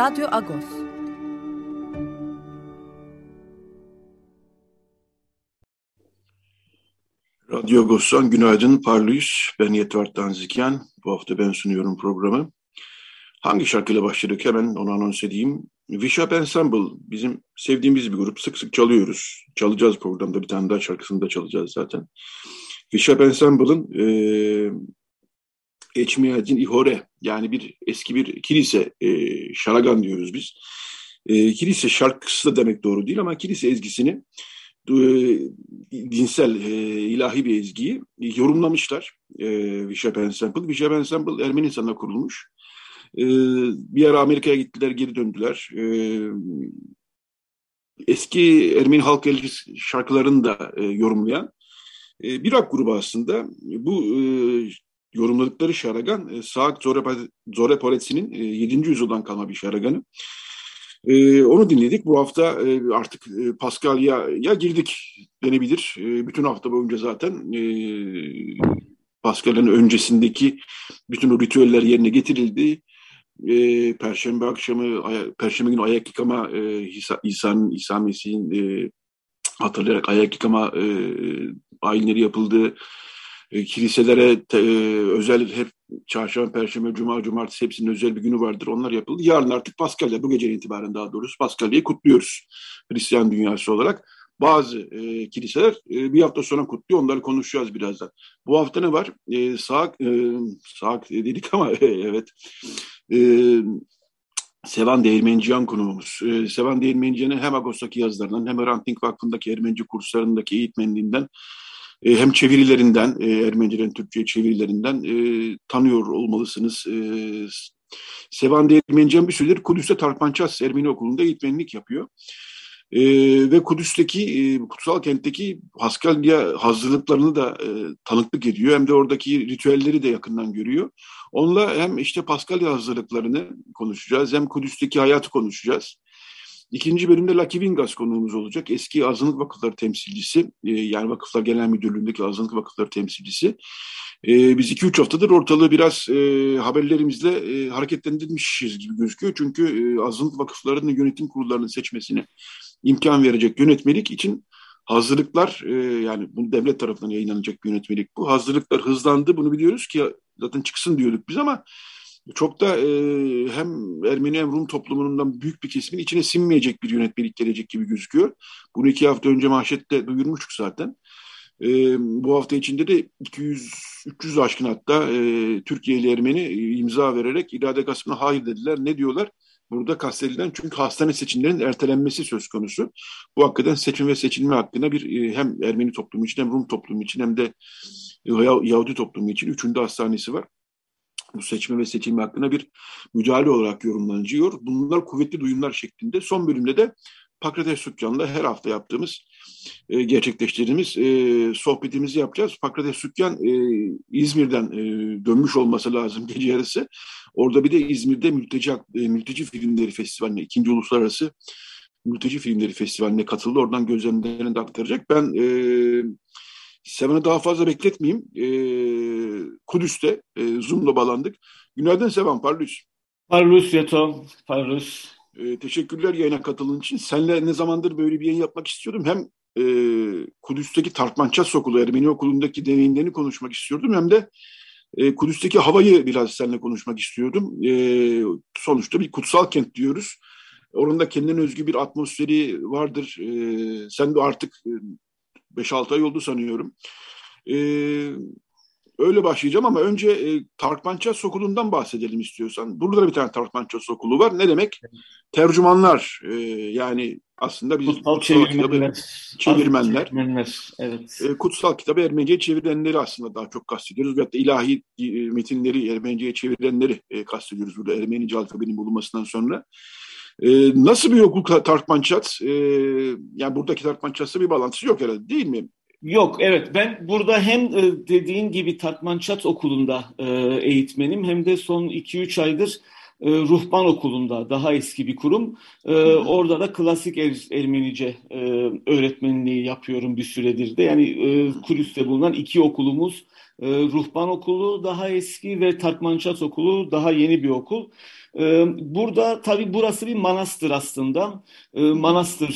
Radyo Agos. Radyo Agos'tan günaydın parlıyız. Ben Yetvart Tanziken. Bu hafta ben sunuyorum programı. Hangi şarkıyla başladık hemen onu anons edeyim. Vishap Ensemble bizim sevdiğimiz bir grup. Sık sık çalıyoruz. Çalacağız programda bir tane daha şarkısını da çalacağız zaten. Vishap Ensemble'ın e, Eçmiyacin İhore yani bir eski bir kilise e, şaragan diyoruz biz. E, kilise şarkısı da demek doğru değil ama kilise ezgisini e, dinsel e, ilahi bir ezgiyi yorumlamışlar. E, Bishop Ensemble. Bishop Ensemble Ermenistan'da kurulmuş. E, bir ara Amerika'ya gittiler, geri döndüler. E, eski Ermeni halk el şarkılarını da e, yorumlayan e, bir rock grubu aslında. Bu e, yorumladıkları şaragan e, Saak Zoreporetsi'nin e, 7. yüzyıldan kalma bir şaraganı. E, onu dinledik. Bu hafta e, artık e, Paskalya'ya girdik denebilir. E, bütün hafta boyunca zaten e, Paskalya'nın öncesindeki bütün o ritüeller yerine getirildi. E, Perşembe akşamı, Perşembe günü ayak yıkama e, İsa, İsa'nın, İsa Mesih'in e, hatırlayarak ayak yıkama e, ayinleri yapıldı e, kiliselere e, özel hep çarşamba, perşembe, cuma, cumartesi hepsinin özel bir günü vardır. Onlar yapıldı. Yarın artık Paskalya, bu gece itibaren daha doğrusu Paskalya'yı kutluyoruz Hristiyan dünyası olarak. Bazı e, kiliseler e, bir hafta sonra kutluyor. Onları konuşacağız birazdan. Bu hafta ne var? E, saak, e, saak dedik ama evet. E, Sevan Değirmenciyan konuğumuz. Ee, Sevan Değirmenciyan'ın hem Agos'taki yazılarından hem Hrant Dink Vakfı'ndaki Ermenici kurslarındaki eğitmenliğinden e, hem çevirilerinden, e, Ermenilerin Türkçe çevirilerinden e, tanıyor olmalısınız. E, Sevan Değirmenciyan bir süredir Kudüs'te Tarpanças Ermeni Okulu'nda eğitmenlik yapıyor. E, ve Kudüs'teki, e, kutsal kentteki Haskalya hazırlıklarını da e, tanıklık ediyor. Hem de oradaki ritüelleri de yakından görüyor. Onunla hem işte Paskalya hazırlıklarını konuşacağız, hem Kudüs'teki hayatı konuşacağız. İkinci bölümde Lucky Vingas konuğumuz olacak. Eski azınlık vakıfları temsilcisi, e, yani Vakıflar Genel Müdürlüğü'ndeki azınlık vakıfları temsilcisi. E, biz iki üç haftadır ortalığı biraz e, haberlerimizle e, hareketlendirmişiz gibi gözüküyor. Çünkü e, azınlık vakıflarının yönetim kurullarının seçmesine imkan verecek yönetmelik için hazırlıklar, yani bu devlet tarafından yayınlanacak bir yönetmelik bu. Hazırlıklar hızlandı, bunu biliyoruz ki zaten çıksın diyorduk biz ama çok da e, hem Ermeni hem Rum toplumundan büyük bir kesimin içine sinmeyecek bir yönetmelik gelecek gibi gözüküyor. Bunu iki hafta önce manşette duyurmuştuk zaten. E, bu hafta içinde de 200-300 aşkın hatta e, Türkiye'li Ermeni e, imza vererek irade gasmına hayır dediler. Ne diyorlar? Burada kastedilen çünkü hastane seçimlerinin ertelenmesi söz konusu. Bu hakikaten seçim ve seçilme hakkında bir e, hem Ermeni toplumu için hem Rum toplumu için hem de Yahudi toplumu için üçünde hastanesi var bu seçme ve seçilme hakkında bir müdahale olarak yorumlanıyor. Bunlar kuvvetli duyumlar şeklinde. Son bölümde de Pakrates Sükkan'la her hafta yaptığımız, e, gerçekleştirdiğimiz e, sohbetimizi yapacağız. Pakrates Sükkan e, İzmir'den e, dönmüş olması lazım gece yarısı. Orada bir de İzmir'de Mülteci, e, Mülteci Filmleri Festivali'ne, ikinci uluslararası Mülteci Filmleri Festivali'ne katıldı. Oradan gözlemlerini de aktaracak. Ben e, Sevan'ı daha fazla bekletmeyeyim. E, Kudüs'te e, Zoom'la bağlandık. Günaydın Sevan, Parlus. Parlus Yato, Parlus. E, teşekkürler yayına katıldığın için. Seninle ne zamandır böyle bir yayın yapmak istiyordum. Hem e, Kudüs'teki Tartmanças Okulu, Ermeni Okulu'ndaki deneyimlerini konuşmak istiyordum. Hem de e, Kudüs'teki havayı biraz seninle konuşmak istiyordum. E, sonuçta bir kutsal kent diyoruz. Orada kendine özgü bir atmosferi vardır. E, sen de artık e, 5-6 ay oldu sanıyorum. E, öyle başlayacağım ama önce e, Tarkmanças Okulu'ndan bahsedelim istiyorsan. Burada da bir tane Tarkmanças Okulu var. Ne demek? Tercümanlar e, yani aslında biz kutsal, kutsal çevirmenler, çevirmenler, çevirmenler evet. E, kutsal kitabı Ermenice'ye çevirenleri aslında daha çok kastediyoruz. Veyahut da ilahi e, metinleri Ermenice'ye çevirenleri e, kastediyoruz burada Ermenice alfabenin bulunmasından sonra. E, nasıl bir okul Tarkmançat? E, yani buradaki Tarkmançat'sa bir bağlantısı yok herhalde değil mi? Yok evet ben burada hem e, dediğin gibi Tarkmançat okulunda e, eğitmenim hem de son 2-3 aydır e, Ruhban Okulu'nda daha eski bir kurum. Orada da klasik er, Ermenice öğretmenliği yapıyorum bir süredir de. Yani Kudüs'te bulunan iki okulumuz Ruhban Okulu daha eski ve Tarkmançat Okulu daha yeni bir okul. Ee, burada tabii burası bir manastır aslında. Ee, manastır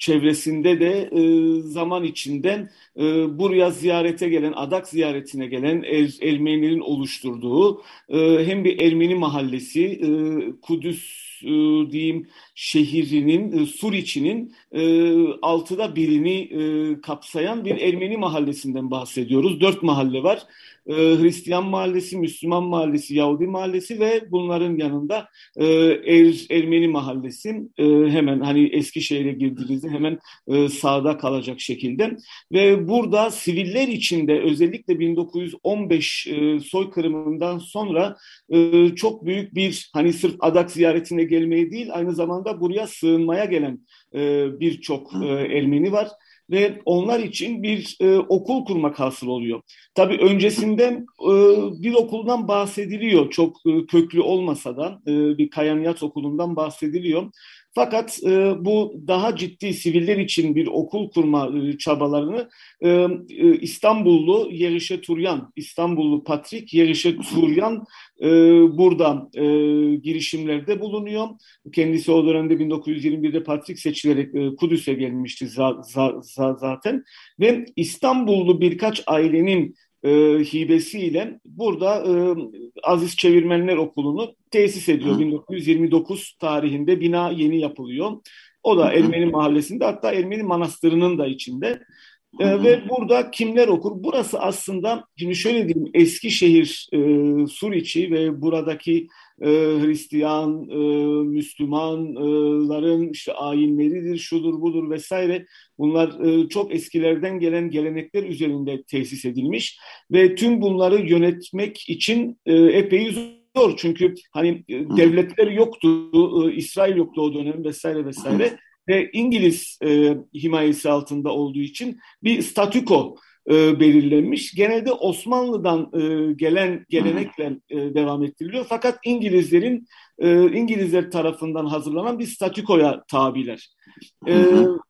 çevresinde de e, zaman içinde e, buraya ziyarete gelen, adak ziyaretine gelen er, Ermenilerin oluşturduğu e, hem bir Ermeni mahallesi, Kudüs diyeyim şehrinin, Suriçi'nin altıda birini kapsayan bir Ermeni mahallesinden bahsediyoruz. Dört mahalle var e, Hristiyan mahallesi, Müslüman mahallesi, Yahudi mahallesi ve bunların yanında e, er, Ermeni mahallesi e, hemen hani Eskişehir'e girdiğinizde hemen e, sağda kalacak şekilde. Ve burada siviller içinde özellikle 1915 e, soykırımından sonra e, çok büyük bir hani sırf adak ziyaretine gelmeye değil aynı zamanda buraya sığınmaya gelen e, birçok e, Ermeni var ve onlar için bir e, okul kurmak hasıl oluyor. Tabii öncesinden e, bir okuldan bahsediliyor çok e, köklü olmasa da e, bir Kayaniyat okulundan bahsediliyor. Fakat e, bu daha ciddi siviller için bir okul kurma e, çabalarını e, e, İstanbullu Yerişe Turyan, İstanbullu Patrik Yerişe Turyan e, burada e, girişimlerde bulunuyor. Kendisi o dönemde 1921'de Patrik seçilerek e, Kudüs'e gelmişti za, za, za, zaten ve İstanbullu birkaç ailenin e, hibesiyle burada e, Aziz Çevirmenler Okulu'nu tesis ediyor. Hı. 1929 tarihinde bina yeni yapılıyor. O da Ermeni mahallesinde hatta Ermeni manastırının da içinde. E, ve burada kimler okur? Burası aslında şimdi şöyle diyeyim Eskişehir e, Suriçi ve buradaki e, Hristiyan, e, Müslümanların işte ayinleridir, şudur budur vesaire. Bunlar e, çok eskilerden gelen gelenekler üzerinde tesis edilmiş ve tüm bunları yönetmek için e, epey zor. Çünkü hani e, devletler yoktu, e, İsrail yoktu o dönem vesaire vesaire ve İngiliz e, himayesi altında olduğu için bir statüko e, belirlenmiş. Genelde Osmanlı'dan e, gelen gelenekle e, devam ettiriliyor. Fakat İngilizlerin e, İngilizler tarafından hazırlanan bir statükoya tabiler. E,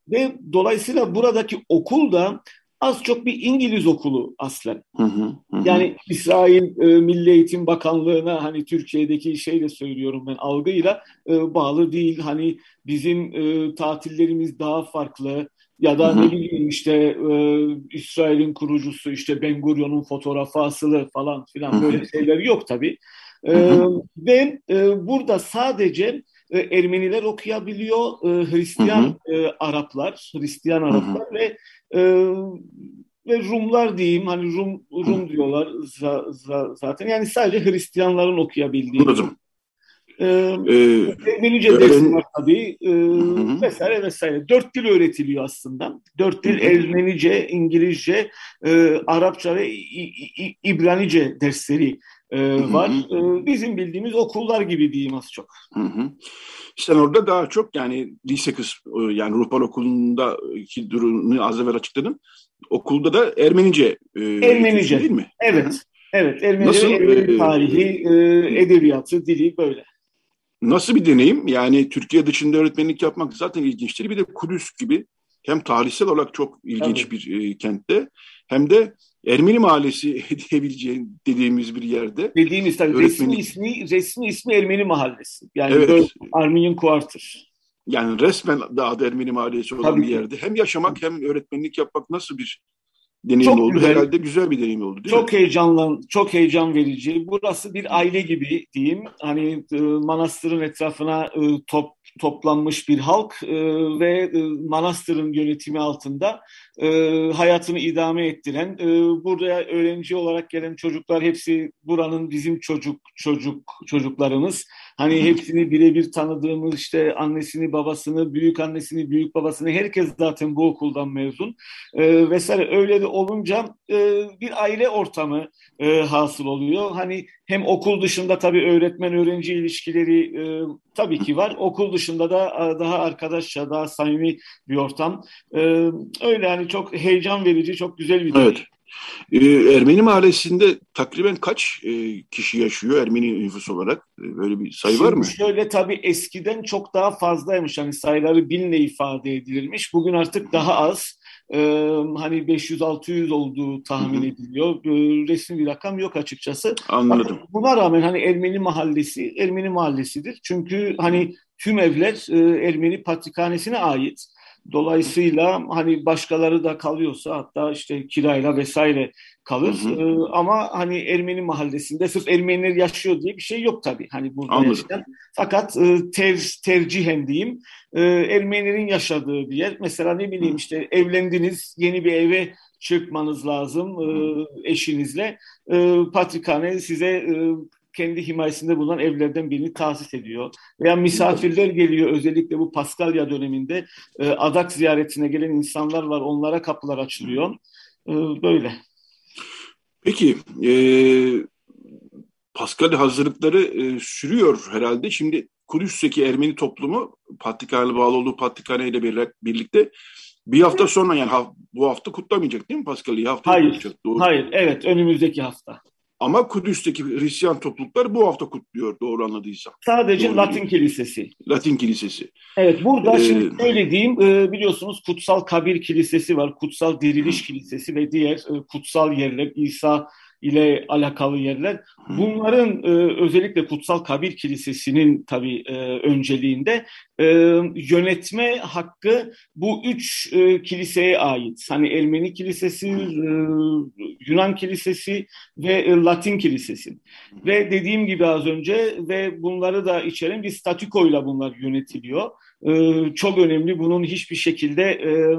ve dolayısıyla buradaki okul da az çok bir İngiliz okulu aslen. Hı hı, hı. Yani İsrail e, Milli Eğitim Bakanlığı'na hani Türkiye'deki şeyle söylüyorum ben algıyla e, bağlı değil. Hani bizim e, tatillerimiz daha farklı ya da ne bileyim işte e, İsrail'in kurucusu işte Ben Gurion'un fotoğrafı asılı falan filan böyle şeyler yok tabii. E, ve e, burada sadece e, Ermeniler okuyabiliyor, e, Hristiyan E, Araplar, Hristiyan Araplar ve e, ve Rumlar diyeyim. Hani Rum Rum diyorlar za, za, zaten. Yani sadece Hristiyanların okuyabildiği. Anladım. Ee, Ermenice ee, dersi var tabii. E, vesaire vesaire. Dört dil öğretiliyor aslında. Dört dil Ermenice, İngilizce, e, Arapça ve İ, İ, İbranice dersleri e, var. E, bizim bildiğimiz okullar gibi diyeyim az çok. Hı hı. Sen orada daha çok yani lise kısmı e, yani ruhban okulunda ki durumu az evvel açıkladın. Okulda da Ermenice e, Ermenice değil mi? Evet. Hı-hı. Evet, Ermenice, Nasıl, Ermeni e, tarihi, e, edebiyatı, dili böyle. Nasıl bir deneyim? Yani Türkiye dışında öğretmenlik yapmak zaten ilginçtir. Bir de Kudüs gibi hem tarihsel olarak çok ilginç Tabii. bir e, kentte hem de Ermeni mahallesi diyebileceğin dediğimiz bir yerde. Dediğimiz tabii öğretmenlik... resmi ismi resmi ismi Ermeni mahallesi. Yani evet. Armenian Quarter. Yani resmen daha da Ermeni mahallesi olan tabii. bir yerde. Hem yaşamak hem öğretmenlik yapmak nasıl bir deneyim çok oldu. Güzel. Herhalde güzel bir deneyim oldu. Değil çok mi? heyecanlan, çok heyecan verici. Burası bir aile gibi diyeyim. Hani e, manastırın etrafına e, top toplanmış bir halk e, ve e, manastırın yönetimi altında e, hayatını idame ettiren, e, buraya öğrenci olarak gelen çocuklar hepsi buranın bizim çocuk çocuk çocuklarımız. Hani hepsini birebir tanıdığımız işte annesini, babasını, büyük annesini, büyük babasını herkes zaten bu okuldan mezun e, vesaire. Öyle de olunca e, bir aile ortamı e, hasıl oluyor. Hani hem okul dışında tabii öğretmen öğrenci ilişkileri e, tabii ki var. Okul dışında da e, daha arkadaşça, daha samimi bir ortam. E, öyle yani çok heyecan verici, çok güzel bir Evet. Ee, Ermeni mahallesinde takriben kaç e, kişi yaşıyor Ermeni nüfus olarak? E, böyle bir sayı Şimdi var mı? Şöyle tabii eskiden çok daha fazlaymış. Hani sayıları binle ifade edilirmiş. Bugün artık daha az. Ee, hani 500-600 olduğu tahmin ediliyor. Ee, resmi bir rakam yok açıkçası. Anladım. Buna rağmen hani Ermeni mahallesi Ermeni mahallesidir. Çünkü hani tüm evler e, Ermeni patrikhanesine ait. Dolayısıyla hani başkaları da kalıyorsa hatta işte kirayla vesaire kalır. Hı hı. Ee, ama hani Ermeni mahallesinde sırf Ermeniler yaşıyor diye bir şey yok tabii. Hani burada Anladım. yaşayan. Fakat e, ter, tercihen diyeyim e, Ermenilerin yaşadığı bir yer. Mesela ne bileyim işte evlendiniz yeni bir eve çıkmanız lazım e, eşinizle. E, patrikhane size e, kendi himayesinde bulunan evlerden birini tahsis ediyor. Veya misafirler geliyor özellikle bu Paskalya döneminde e, adak ziyaretine gelen insanlar var onlara kapılar açılıyor. E, böyle. Peki e, Paskalya hazırlıkları e, sürüyor herhalde. Şimdi Kudüs'teki Ermeni toplumu Patrikhane'ye bağlı olduğu Patrikhane ile birlikte bir hafta sonra yani bu hafta kutlamayacak değil mi Paskalya'yı? Haftaya Hayır, kutlayacak. Doğru. Hayır, evet önümüzdeki hafta. Ama Kudüs'teki Hristiyan topluluklar bu hafta kutluyor doğru anladıysam. Sadece Doğru. Latin Kilisesi. Latin Kilisesi. Evet burada Ee, şimdi şöyle diyeyim e, biliyorsunuz Kutsal Kabir Kilisesi var, Kutsal Diriliş Kilisesi ve diğer e, kutsal yerler İsa ile alakalı yerler. Bunların e, özellikle Kutsal Kabir Kilisesi'nin tabii e, önceliğinde e, yönetme hakkı bu üç e, kiliseye ait. Hani Ermeni Kilisesi, e, Yunan Kilisesi ve e, Latin Kilisesi. Ve dediğim gibi az önce ve bunları da içeren bir statükoyla bunlar yönetiliyor. Ee, çok önemli. Bunun hiçbir şekilde e,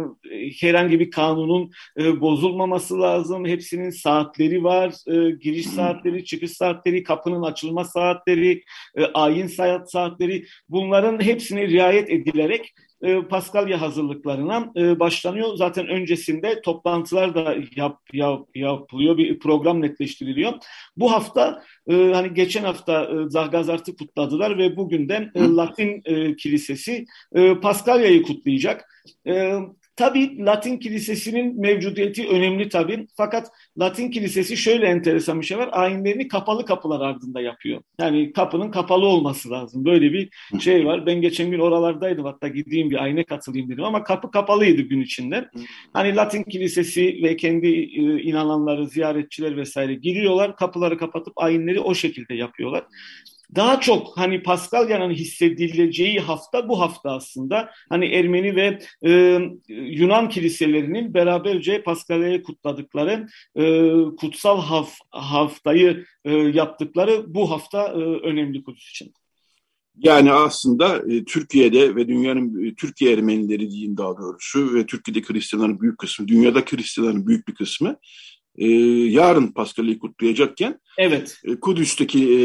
herhangi bir kanunun e, bozulmaması lazım. Hepsinin saatleri var. E, giriş saatleri, çıkış saatleri, kapının açılma saatleri, e, ayin saat saatleri. Bunların hepsine riayet edilerek e, Paskalya hazırlıklarına e, başlanıyor. Zaten öncesinde toplantılar da yap, yap, yapılıyor. Bir program netleştiriliyor. Bu hafta e, hani geçen hafta e, Zahgazart'ı kutladılar ve bugün de e, Latin e, Kilisesi e, Paskalya'yı kutlayacak. E, Tabii Latin Kilisesi'nin mevcudiyeti önemli tabii. Fakat Latin Kilisesi şöyle enteresan bir şey var. Ayinlerini kapalı kapılar ardında yapıyor. Yani kapının kapalı olması lazım. Böyle bir şey var. Ben geçen gün oralardaydım. Hatta gideyim bir ayine katılayım dedim ama kapı kapalıydı gün içinde. Hani Latin Kilisesi ve kendi e, inananları, ziyaretçiler vesaire giriyorlar. Kapıları kapatıp ayinleri o şekilde yapıyorlar. Daha çok hani Paskalya'nın hissedileceği hafta bu hafta aslında. Hani Ermeni ve e, Yunan kiliselerinin beraberce Paskalya'yı kutladıkları e, kutsal haf, haftayı e, yaptıkları bu hafta e, önemli Kudüs için. Yani aslında e, Türkiye'de ve dünyanın e, Türkiye Ermenileri diyeyim daha doğrusu ve Türkiye'de Hristiyanların büyük kısmı, dünyada Hristiyanların büyük bir kısmı e, yarın Paskalya'yı kutlayacakken Evet. e, Kudüs'teki e,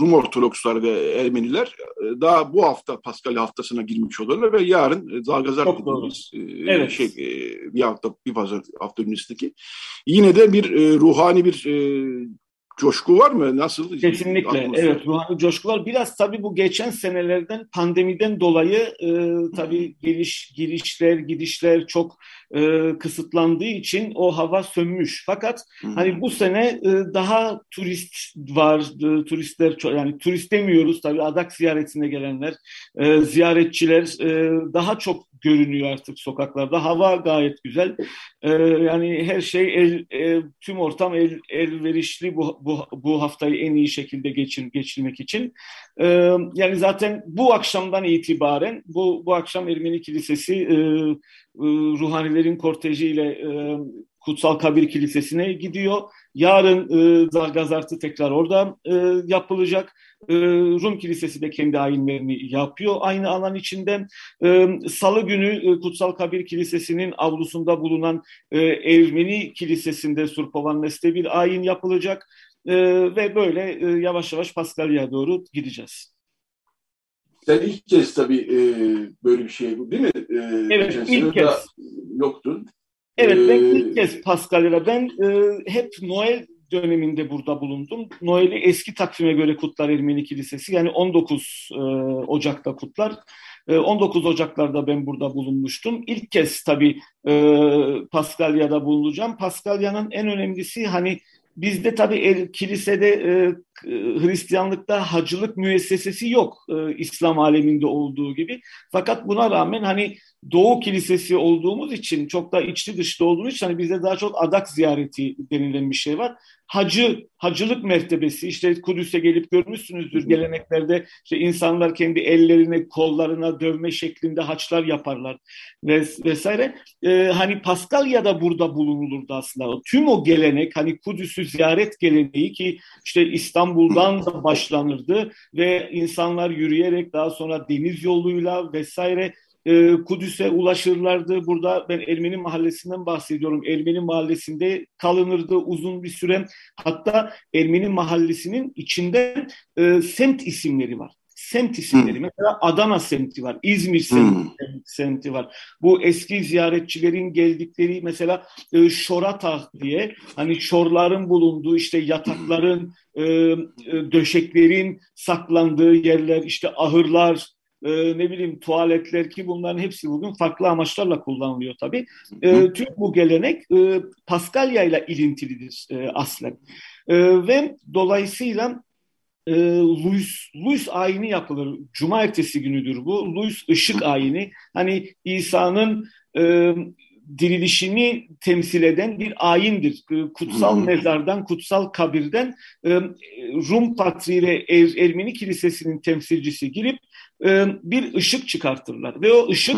Rum Ortodokslar ve Ermeniler e, daha bu hafta Paskalya haftasına girmiş oluyorlar ve yarın e, doğru. dediğimiz e, Evet. şey e, bir hafta bir pazar hafta öncesindeki yine de bir e, ruhani bir e, coşku var mı? Nasıl? Kesinlikle. Atmosfer? Evet, ruhani coşkular biraz tabii bu geçen senelerden pandemiden dolayı e, tabii geliş girişler, gidişler çok e, kısıtlandığı için o hava sönmüş. Fakat Hı hani bu sene e, daha turist var, e, turistler çok yani turist demiyoruz tabii adak ziyaretine gelenler, e, ziyaretçiler e, daha çok görünüyor artık sokaklarda. Hava gayet güzel. E, yani her şey el, e, tüm ortam el, elverişli bu, bu, bu haftayı en iyi şekilde geçir, geçirmek için. E, yani zaten bu akşamdan itibaren bu, bu akşam Ermeni Kilisesi e, e, ruhanilerin kortejiyle e, Kutsal Kabir Kilisesi'ne gidiyor. Yarın e, Gazartı tekrar orada e, yapılacak. E, Rum Kilisesi de kendi ayinlerini yapıyor aynı alan içinde. E, Salı günü e, Kutsal Kabir Kilisesi'nin avlusunda bulunan e, Ermeni Kilisesi'nde Surpovannes'te bir ayin yapılacak. E, ve böyle e, yavaş yavaş Paskalya'ya doğru gideceğiz. Sen ilk kez tabii e, böyle bir şey bu değil mi? E, evet ilk kez. Yoktun. Evet ben ee, ilk kez Paskalya'da ben e, hep Noel döneminde burada bulundum. Noel'i eski takvime göre kutlar Ermeni Kilisesi. Yani 19 e, Ocak'ta kutlar. E, 19 Ocak'larda ben burada bulunmuştum. İlk kez tabii e, Paskalya'da bulunacağım. Paskalya'nın en önemlisi hani Bizde tabii el, kilisede e, Hristiyanlıkta hacılık müessesesi yok e, İslam aleminde olduğu gibi. Fakat buna rağmen hani Doğu Kilisesi olduğumuz için çok da içli dışlı olduğumuz için hani bizde daha çok adak ziyareti denilen bir şey var hacı, hacılık mertebesi işte Kudüs'e gelip görmüşsünüzdür geleneklerde işte insanlar kendi ellerine, kollarına dövme şeklinde haçlar yaparlar ves vesaire. Ee, hani Paskalya da burada bulunulurdu aslında. Tüm o gelenek hani Kudüs'ü ziyaret geleneği ki işte İstanbul'dan da başlanırdı ve insanlar yürüyerek daha sonra deniz yoluyla vesaire e, Kudüs'e ulaşırlardı. Burada ben Ermeni mahallesinden bahsediyorum. Ermeni mahallesinde kalınırdı uzun bir süre. Hatta Ermeni mahallesinin içinde e, semt isimleri var semt isimleri. Hmm. Mesela Adana semti var, İzmir semti, hmm. Semti var. Bu eski ziyaretçilerin geldikleri mesela e, Şorata diye hani şorların bulunduğu işte yatakların, e, e, döşeklerin saklandığı yerler, işte ahırlar, e, ne bileyim tuvaletler ki bunların hepsi bugün farklı amaçlarla kullanılıyor tabii. E, tüm bu gelenek e, Paskalya ile ilintilidir e, aslen. E, ve dolayısıyla e, Louis, Louis ayini yapılır. Cuma ertesi günüdür bu. Louis ışık ayini. Hani İsa'nın e, dirilişini temsil eden bir ayindir. E, kutsal mezardan, kutsal kabirden e, Rum Patriği ve er, Ermeni Kilisesi'nin temsilcisi girip e, bir ışık çıkartırlar. Ve o ışık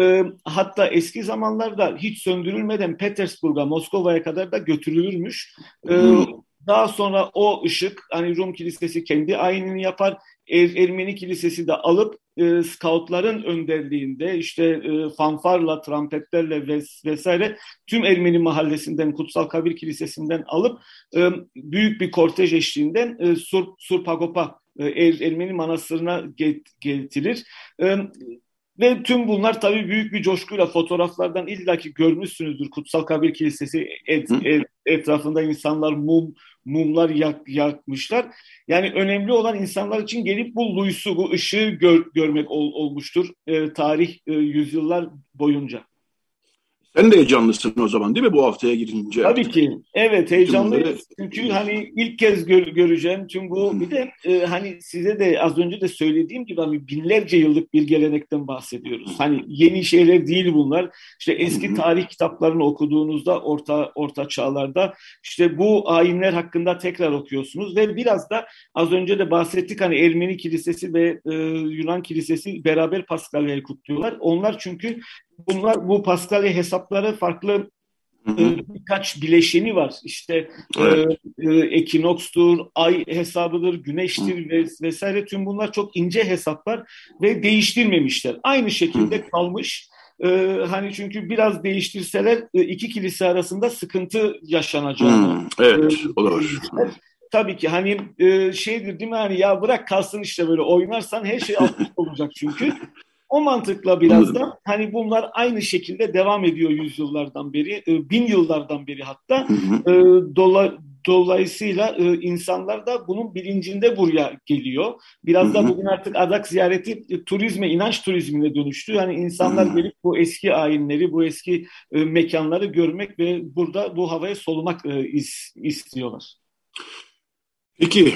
E, hatta eski zamanlarda hiç söndürülmeden Petersburg'a, Moskova'ya kadar da götürülürmüş. E, daha sonra o ışık hani Rum Kilisesi kendi ayinini yapar. Er, Ermeni Kilisesi de alıp e, scoutların önderliğinde işte e, fanfarla, trompetlerle ves vesaire tüm Ermeni mahallesinden, Kutsal Kabir Kilisesi'nden alıp e, büyük bir kortej eşliğinde e, Sur, Surpagop'a e, er, Ermeni manastırına getirir. E, ve tüm bunlar tabii büyük bir coşkuyla fotoğraflardan illaki görmüşsünüzdür. Kutsal Kabir Kilisesi et, et, etrafında insanlar mum mumlar yak, yakmışlar. Yani önemli olan insanlar için gelip bu Louis'u, bu ışığı gör, görmek ol, olmuştur e, tarih e, yüzyıllar boyunca. Sen de heyecanlısın o zaman değil mi bu haftaya girince? Tabii ki. Evet heyecanlıyım. Bunları... Çünkü hani ilk kez gör, göreceğim. Çünkü bu bir de e, hani size de az önce de söylediğim gibi hani binlerce yıllık bir gelenekten bahsediyoruz. Hani yeni şeyler değil bunlar. İşte eski tarih kitaplarını okuduğunuzda orta orta çağlarda işte bu ayinler hakkında tekrar okuyorsunuz ve biraz da az önce de bahsettik hani Ermeni Kilisesi ve e, Yunan Kilisesi beraber Paskalya'yı kutluyorlar. Onlar çünkü bunlar bu Paskalya hesapları farklı hı. birkaç bileşeni var. İşte e, evet. e, e, ekinokstur, ay hesabıdır, güneştir ve vesaire tüm bunlar çok ince hesaplar ve değiştirmemişler. Aynı şekilde kalmış. E, hani çünkü biraz değiştirseler e, iki kilise arasında sıkıntı yaşanacağını. Evet, e, olur. Tabii ki hani e, şeydir değil mi hani ya bırak kalsın işte böyle oynarsan her şey alt olacak çünkü. O mantıkla biraz da hani bunlar aynı şekilde devam ediyor yüzyıllardan beri, e, bin yıllardan beri hatta. E, dola, dolayısıyla e, insanlar da bunun bilincinde buraya geliyor. Biraz da bugün artık adak ziyareti turizme, inanç turizmine dönüştü. Yani insanlar gelip bu eski ayinleri, bu eski mekanları görmek ve burada bu havaya solumak istiyorlar. Peki,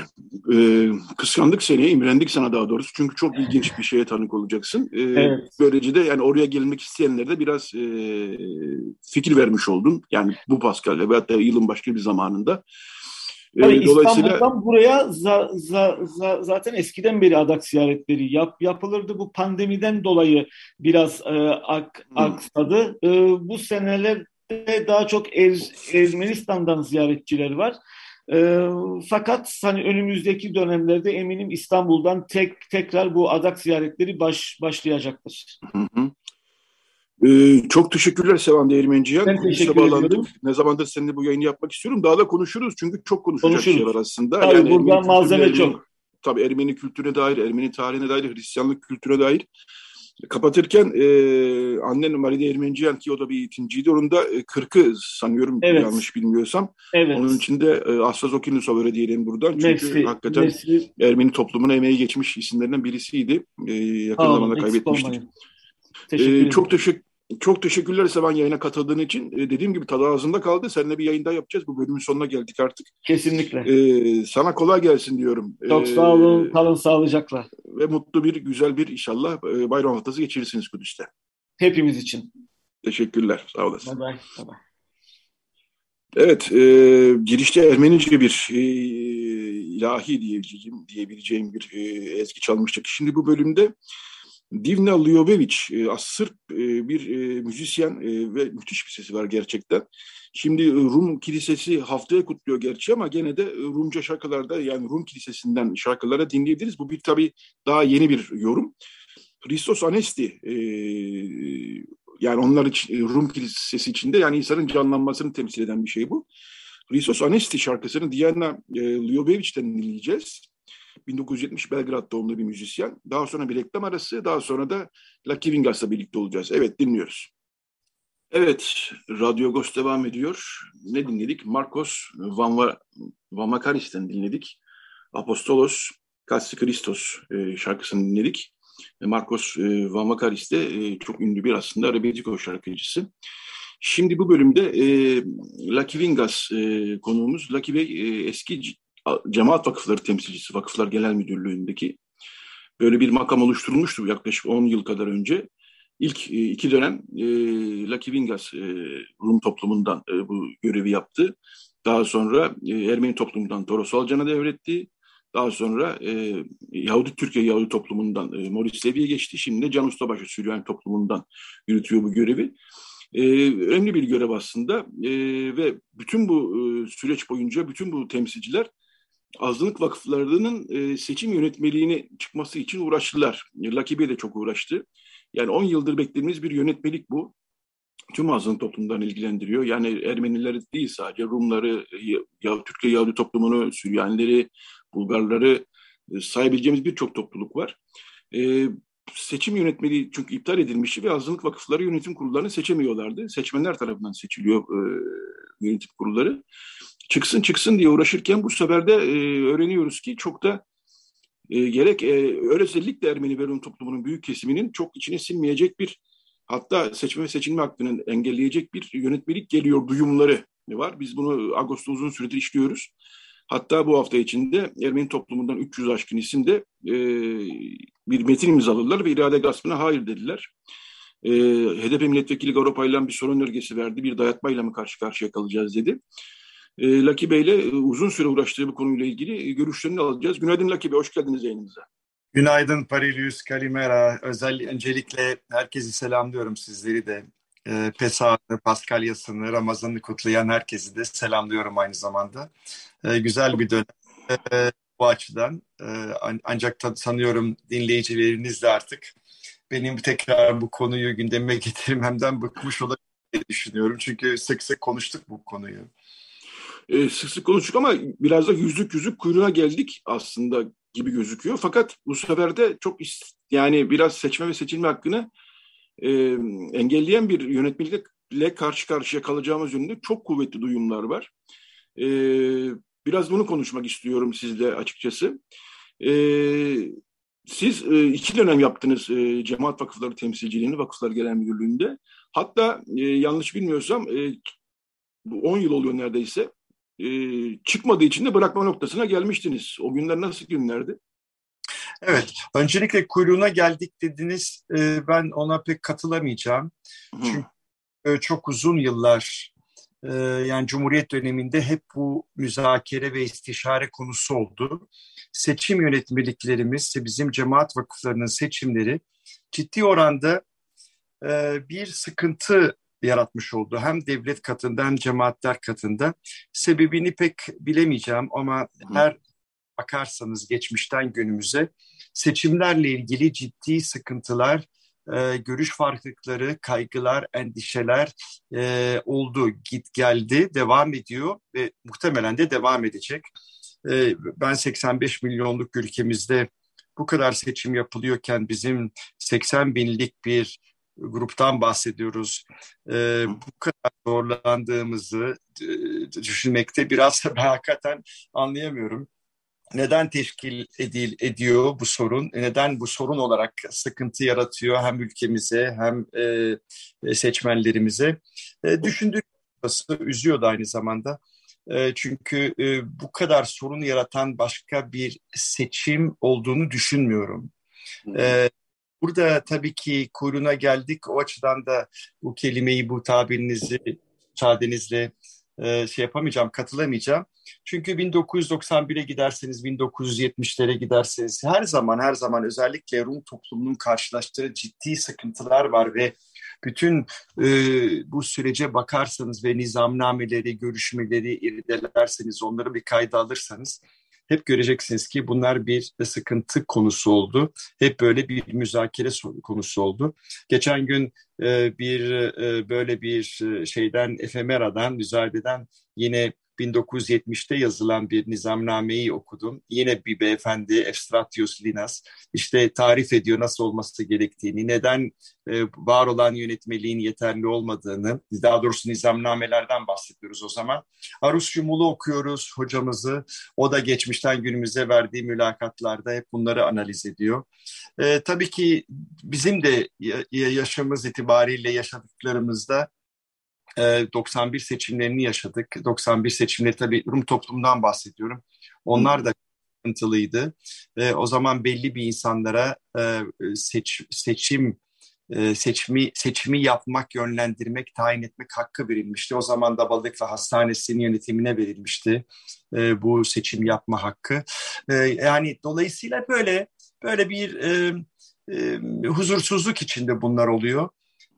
e, kıskandık seni, imrendik sana daha doğrusu. Çünkü çok ilginç bir şeye tanık olacaksın. E, evet. Böylece de yani oraya gelmek isteyenlere de biraz e, fikir vermiş oldun. Yani bu Paskalya ve hatta yılın başka bir zamanında. E, Tabii dolayısıyla... İstanbul'dan buraya za, za, za, zaten eskiden beri adak ziyaretleri yap, yapılırdı. Bu pandemiden dolayı biraz e, ak, aksadı. E, bu seneler daha çok Er Ermenistan'dan ziyaretçiler var. E, fakat hani önümüzdeki dönemlerde eminim İstanbul'dan tek tekrar bu adak ziyaretleri baş başlayacaktır. Hı hı. Ee, çok teşekkürler Sevan Değirmenci'ye. Ben teşekkür ediyorum. Ne zamandır seninle bu yayını yapmak istiyorum. Daha da konuşuruz çünkü çok konuşacak konuşuruz. şey var aslında. Tabii yani buradan malzeme Ermeni, çok. Tabii Ermeni kültürüne dair, Ermeni tarihine dair, Hristiyanlık kültürüne dair. Kapatırken e, annen Maride Ermenciyan ki o da bir eğitimciydi. Onun da e, 40'ı sanıyorum evet. yanlış bilmiyorsam. Evet. Onun içinde e, Asfaz Okinusov öyle diyelim buradan. Çünkü Messi, hakikaten Messi. Ermeni toplumuna emeği geçmiş isimlerinden birisiydi. E, yakın Aa, zamanda kaybetmiştik. Teşekkür ee, çok teşekkür çok teşekkürler Sevan yayına katıldığın için. Ee, dediğim gibi tadı ağzında kaldı. Seninle bir yayın daha yapacağız. Bu bölümün sonuna geldik artık. Kesinlikle. Ee, sana kolay gelsin diyorum. Çok ee, sağ olun. Kalın sağlıcakla. Ve mutlu bir, güzel bir inşallah e, bayram haftası geçirirsiniz Kudüs'te. Hepimiz için. Teşekkürler. Sağ olasın. Bye bye. bye, bye. Evet, e, girişte Ermenice bir e, ilahi diyebileceğim, diyebileceğim bir e, ezgi çalmıştık. Şimdi bu bölümde Divna Ljobevic, e, Sırp e, bir e, müzisyen ve müthiş bir sesi var gerçekten. Şimdi Rum Kilisesi haftaya kutluyor gerçi ama gene de Rumca şarkılarda yani Rum Kilisesi'nden şarkılara dinleyebiliriz. Bu bir tabii daha yeni bir yorum. Christos Anesti yani onlar için Rum Kilisesi içinde yani insanın canlanmasını temsil eden bir şey bu. Christos Anesti şarkısını Diana Ljubevic'ten dinleyeceğiz. 1970 Belgrad doğumlu bir müzisyen. Daha sonra bir reklam arası, daha sonra da Lucky Vingas'la birlikte olacağız. Evet, dinliyoruz. Evet, Radyo Ghost devam ediyor. Ne dinledik? Marcos Van, Van Makaris'ten dinledik. Apostolos Kassi Christos e, şarkısını dinledik. Marcos e, Van Makaris de e, çok ünlü bir aslında Rebetiko şarkıcısı. Şimdi bu bölümde e, Lucky Vingas e, konuğumuz. Lucky Bey e, eski Cemaat Vakıfları Temsilcisi, Vakıflar Genel Müdürlüğü'ndeki böyle bir makam oluşturulmuştu yaklaşık 10 yıl kadar önce. İlk e, iki dönem e, Lucky Vingas e, Rum toplumundan e, bu görevi yaptı. Daha sonra e, Ermeni toplumundan Toros Alcan'a devretti. Daha sonra e, Yahudi Türkiye Yahudi toplumundan e, Morris Levi'ye geçti. Şimdi de Can Ustabaşı Süryani toplumundan yürütüyor bu görevi. E, önemli bir görev aslında e, ve bütün bu e, süreç boyunca bütün bu temsilciler azınlık vakıflarının e, seçim yönetmeliğini çıkması için uğraştılar. Lakibe de çok uğraştı. Yani 10 yıldır beklediğimiz bir yönetmelik bu. Tüm azınlık toplumlarını ilgilendiriyor. Yani Ermenileri değil sadece Rumları, ya, Türkiye Yahudi toplumunu, Süryanileri, Bulgarları e, sayabileceğimiz birçok topluluk var. E, seçim yönetmeliği çünkü iptal edilmişti ve azınlık vakıfları yönetim kurullarını seçemiyorlardı. Seçmenler tarafından seçiliyor e, yönetim kurulları çıksın çıksın diye uğraşırken bu sefer de e, öğreniyoruz ki çok da e, gerek e, özellikle Ermeni ve toplumunun büyük kesiminin çok içine sinmeyecek bir hatta seçme ve seçilme hakkını engelleyecek bir yönetmelik geliyor duyumları var. Biz bunu Ağustos'ta uzun süredir işliyoruz. Hatta bu hafta içinde Ermeni toplumundan 300 aşkın isim de e, bir metin imzaladılar ve irade gaspına hayır dediler. E, HDP milletvekili Garopaylan bir sorun önergesi verdi. Bir dayatmayla mı karşı karşıya kalacağız dedi. E, Laki Bey ile e, uzun süre uğraştığı bu konuyla ilgili e, görüşlerini alacağız. Günaydın Laki Bey, hoş geldiniz yayınımıza. Günaydın Parilius, Kalimera. Özel, öncelikle herkesi selamlıyorum sizleri de. E, Pesa'nı, Paskalya'sını, Ramazan'ı kutlayan herkesi de selamlıyorum aynı zamanda. E, güzel bir dönem e, bu açıdan. E, ancak sanıyorum dinleyicileriniz de artık benim tekrar bu konuyu gündeme getirmemden bıkmış olabilir düşünüyorum. Çünkü sık sık konuştuk bu konuyu e, sık sık konuştuk ama biraz da yüzük yüzük kuyruğa geldik aslında gibi gözüküyor. Fakat bu sefer de çok yani biraz seçme ve seçilme hakkını e, engelleyen bir yönetmelikle karşı karşıya kalacağımız yönünde çok kuvvetli duyumlar var. E, biraz bunu konuşmak istiyorum sizle açıkçası. E, siz e, iki dönem yaptınız e, cemaat vakıfları temsilciliğini Vakıflar Genel Müdürlüğü'nde. Hatta e, yanlış bilmiyorsam e, 10 yıl oluyor neredeyse e, çıkmadığı için de bırakma noktasına gelmiştiniz. O günler nasıl günlerdi? Evet, öncelikle kuyruğuna geldik dediniz. E, ben ona pek katılamayacağım. Hı. Çünkü e, çok uzun yıllar e, yani Cumhuriyet döneminde hep bu müzakere ve istişare konusu oldu. Seçim yönetmeliklerimiz, bizim cemaat vakıflarının seçimleri ciddi oranda e, bir sıkıntı yaratmış oldu. Hem devlet katında hem cemaatler katında. Sebebini pek bilemeyeceğim ama her bakarsanız geçmişten günümüze seçimlerle ilgili ciddi sıkıntılar, e, görüş farklılıkları, kaygılar, endişeler e, oldu, git geldi, devam ediyor ve muhtemelen de devam edecek. E, ben 85 milyonluk ülkemizde bu kadar seçim yapılıyorken bizim 80 binlik bir gruptan bahsediyoruz. E, bu kadar zorlandığımızı e, düşünmekte biraz ben hakikaten anlayamıyorum neden teşkil edil, ediyor bu sorun? Neden bu sorun olarak sıkıntı yaratıyor hem ülkemize hem e, e seçmenlerimize? E, düşündüğüm üzüyor da aynı zamanda. E, çünkü e, bu kadar sorun yaratan başka bir seçim olduğunu düşünmüyorum. E, burada tabii ki kuyruğuna geldik. O açıdan da bu kelimeyi, bu tabirinizi müsaadenizle e, şey yapamayacağım, katılamayacağım. Çünkü 1991'e giderseniz, 1970'lere giderseniz her zaman her zaman özellikle Rum toplumunun karşılaştığı ciddi sıkıntılar var ve bütün e, bu sürece bakarsanız ve nizamnameleri, görüşmeleri irdelerseniz, onları bir kayda alırsanız hep göreceksiniz ki bunlar bir sıkıntı konusu oldu. Hep böyle bir müzakere konusu oldu. Geçen gün e, bir e, böyle bir e, şeyden efemeradan, müzayededen yine 1970'te yazılan bir nizamnameyi okudum. Yine bir beyefendi Efstratios Linas işte tarif ediyor nasıl olması gerektiğini, neden e, var olan yönetmeliğin yeterli olmadığını, daha doğrusu nizamnamelerden bahsediyoruz o zaman. Arus Cumhur'u okuyoruz hocamızı. O da geçmişten günümüze verdiği mülakatlarda hep bunları analiz ediyor. E, tabii ki bizim de yaşamımız itibariyle yaşadıklarımızda 91 seçimlerini yaşadık. 91 seçimleri tabii Rum toplumundan bahsediyorum. Onlar da sıkıntılıydı. O zaman belli bir insanlara seç, seçim seçimi seçimi yapmak, yönlendirmek, tayin etmek hakkı verilmişti. O zaman da Balıklı Hastanesi'nin yönetimine verilmişti bu seçim yapma hakkı. Yani dolayısıyla böyle böyle bir huzursuzluk içinde bunlar oluyor.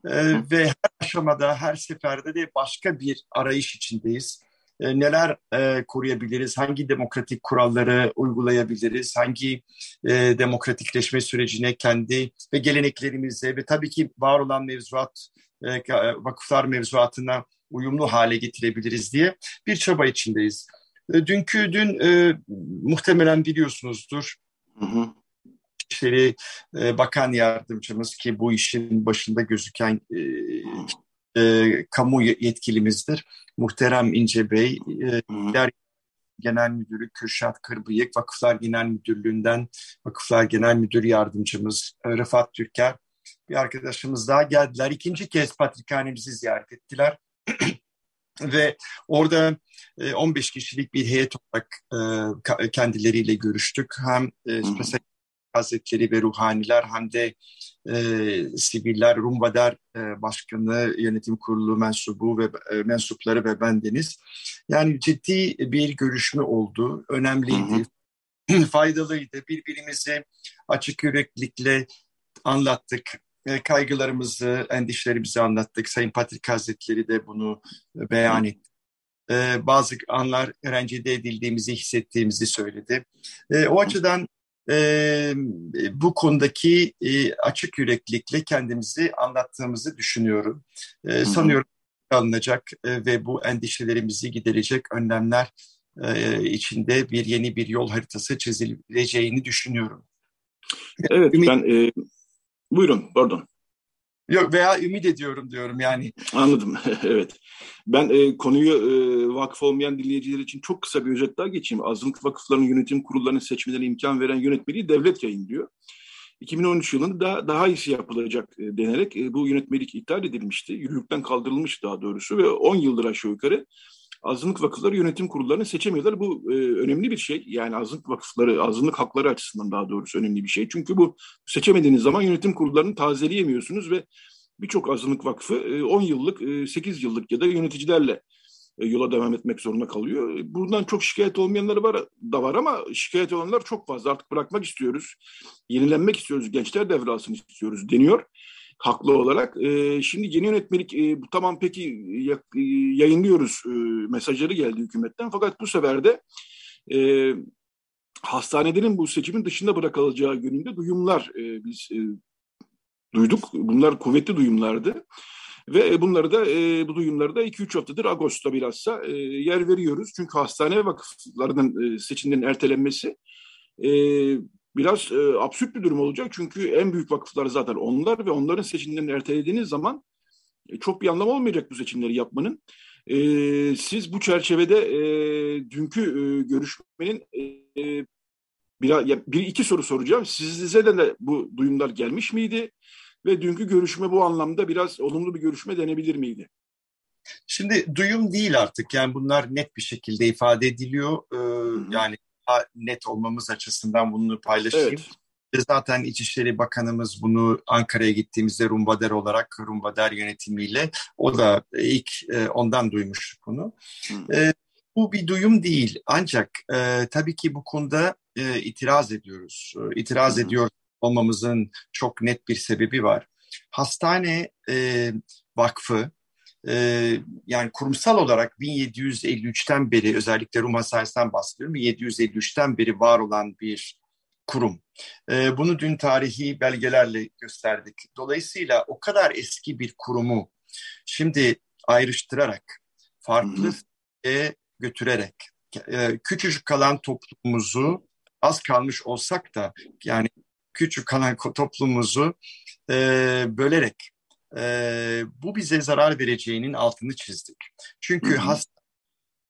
Ee, ve her aşamada, her seferde de başka bir arayış içindeyiz. Ee, neler e, koruyabiliriz, hangi demokratik kuralları uygulayabiliriz, hangi e, demokratikleşme sürecine kendi ve geleneklerimize ve tabii ki var olan mevzuat, e, vakıflar mevzuatına uyumlu hale getirebiliriz diye bir çaba içindeyiz. E, dünkü, dün e, muhtemelen biliyorsunuzdur. Hı hı. İçişleri e, Bakan Yardımcımız ki bu işin başında gözüken e, e, kamu yetkilimizdir. Muhterem İnce Bey, e, Genel Müdürü Kürşat Kırbıyık, Vakıflar Genel Müdürlüğü'nden Vakıflar Genel Müdür Yardımcımız e, Rıfat Türker bir arkadaşımız daha geldiler. İkinci kez patrikhanemizi ziyaret ettiler. Ve orada 15 e, kişilik bir heyet olarak kendileriyle görüştük. Hem Hazretleri ve ruhaniler hem de e, siviller, Rumbader e, Başkanı, Yönetim Kurulu mensubu ve e, mensupları ve bendeniz. Yani ciddi bir görüşme oldu. Önemliydi. Hı hı. Faydalıydı. Birbirimizi açık yüreklikle anlattık. E, kaygılarımızı, endişelerimizi anlattık. Sayın Patrik Hazretleri de bunu beyan etti. E, bazı anlar rencide edildiğimizi hissettiğimizi söyledi. E, o açıdan e, bu konudaki e, açık yüreklilikle kendimizi anlattığımızı düşünüyorum. E, sanıyorum alınacak e, ve bu endişelerimizi giderecek önlemler e, içinde bir yeni bir yol haritası çizileceğini düşünüyorum. Evet, Ümit... ben e, buyurun, pardon. Yok veya ümit ediyorum diyorum yani. Anladım, evet. Ben e, konuyu e, vakıf olmayan dinleyiciler için çok kısa bir özet daha geçeyim. Azınlık vakıflarının yönetim kurullarının seçmelerine imkan veren yönetmeliği devlet yayınlıyor. 2013 yılında daha iyisi yapılacak e, denerek e, bu yönetmelik iptal edilmişti. Yürürlükten kaldırılmış daha doğrusu ve 10 yıldır aşağı yukarı azınlık vakıfları yönetim kurullarını seçemiyorlar. Bu e, önemli bir şey. Yani azınlık vakıfları, azınlık hakları açısından daha doğrusu önemli bir şey. Çünkü bu seçemediğiniz zaman yönetim kurullarını tazeleyemiyorsunuz ve birçok azınlık vakfı e, 10 yıllık, e, 8 yıllık ya da yöneticilerle e, yola devam etmek zorunda kalıyor. Buradan çok şikayet olmayanlar var da var ama şikayet olanlar çok fazla. Artık bırakmak istiyoruz. Yenilenmek istiyoruz. Gençler devralsın istiyoruz deniyor. Haklı olarak. E, şimdi yeni yönetmelik e, tamam peki e, yayınlıyoruz e, mesajları geldi hükümetten fakat bu sefer de e, hastanelerin bu seçimin dışında bırakılacağı yönünde duyumlar e, biz e, duyduk. Bunlar kuvvetli duyumlardı. Ve bunları da e, bu duyumları da 2-3 haftadır Ağustos'ta bilhassa e, yer veriyoruz. Çünkü hastane vakıflarının e, seçimlerin ertelenmesi e, biraz e, absürt bir durum olacak. Çünkü en büyük vakıflar zaten onlar ve onların seçimlerini ertelediğiniz zaman e, çok bir anlam olmayacak bu seçimleri yapmanın. E, siz bu çerçevede e, dünkü e, görüşmenin e, bir, bir iki soru soracağım. Size de, de bu duyumlar gelmiş miydi? Ve dünkü görüşme bu anlamda biraz olumlu bir görüşme denebilir miydi? Şimdi duyum değil artık yani bunlar net bir şekilde ifade ediliyor. Ee, yani daha net olmamız açısından bunu paylaşayım. Evet. Zaten İçişleri Bakanımız bunu Ankara'ya gittiğimizde Rumbader olarak Rumbader yönetimiyle o da ilk e, ondan duymuştuk bunu. E, bu bir duyum değil ancak e, tabii ki bu konuda e, itiraz ediyoruz. E, itiraz Hı. ediyor olmamızın çok net bir sebebi var. Hastane e, Vakfı e, yani kurumsal olarak 1753'ten beri özellikle Rum Hastanesi'nden bahsediyorum. 1753'ten beri var olan bir kurum. E, bunu dün tarihi belgelerle gösterdik. Dolayısıyla o kadar eski bir kurumu şimdi ayrıştırarak farklı e, götürerek e, küçücük kalan toplumumuzu az kalmış olsak da yani küçük kalan toplumumuzu e, bölerek e, bu bize zarar vereceğinin altını çizdik. Çünkü hasta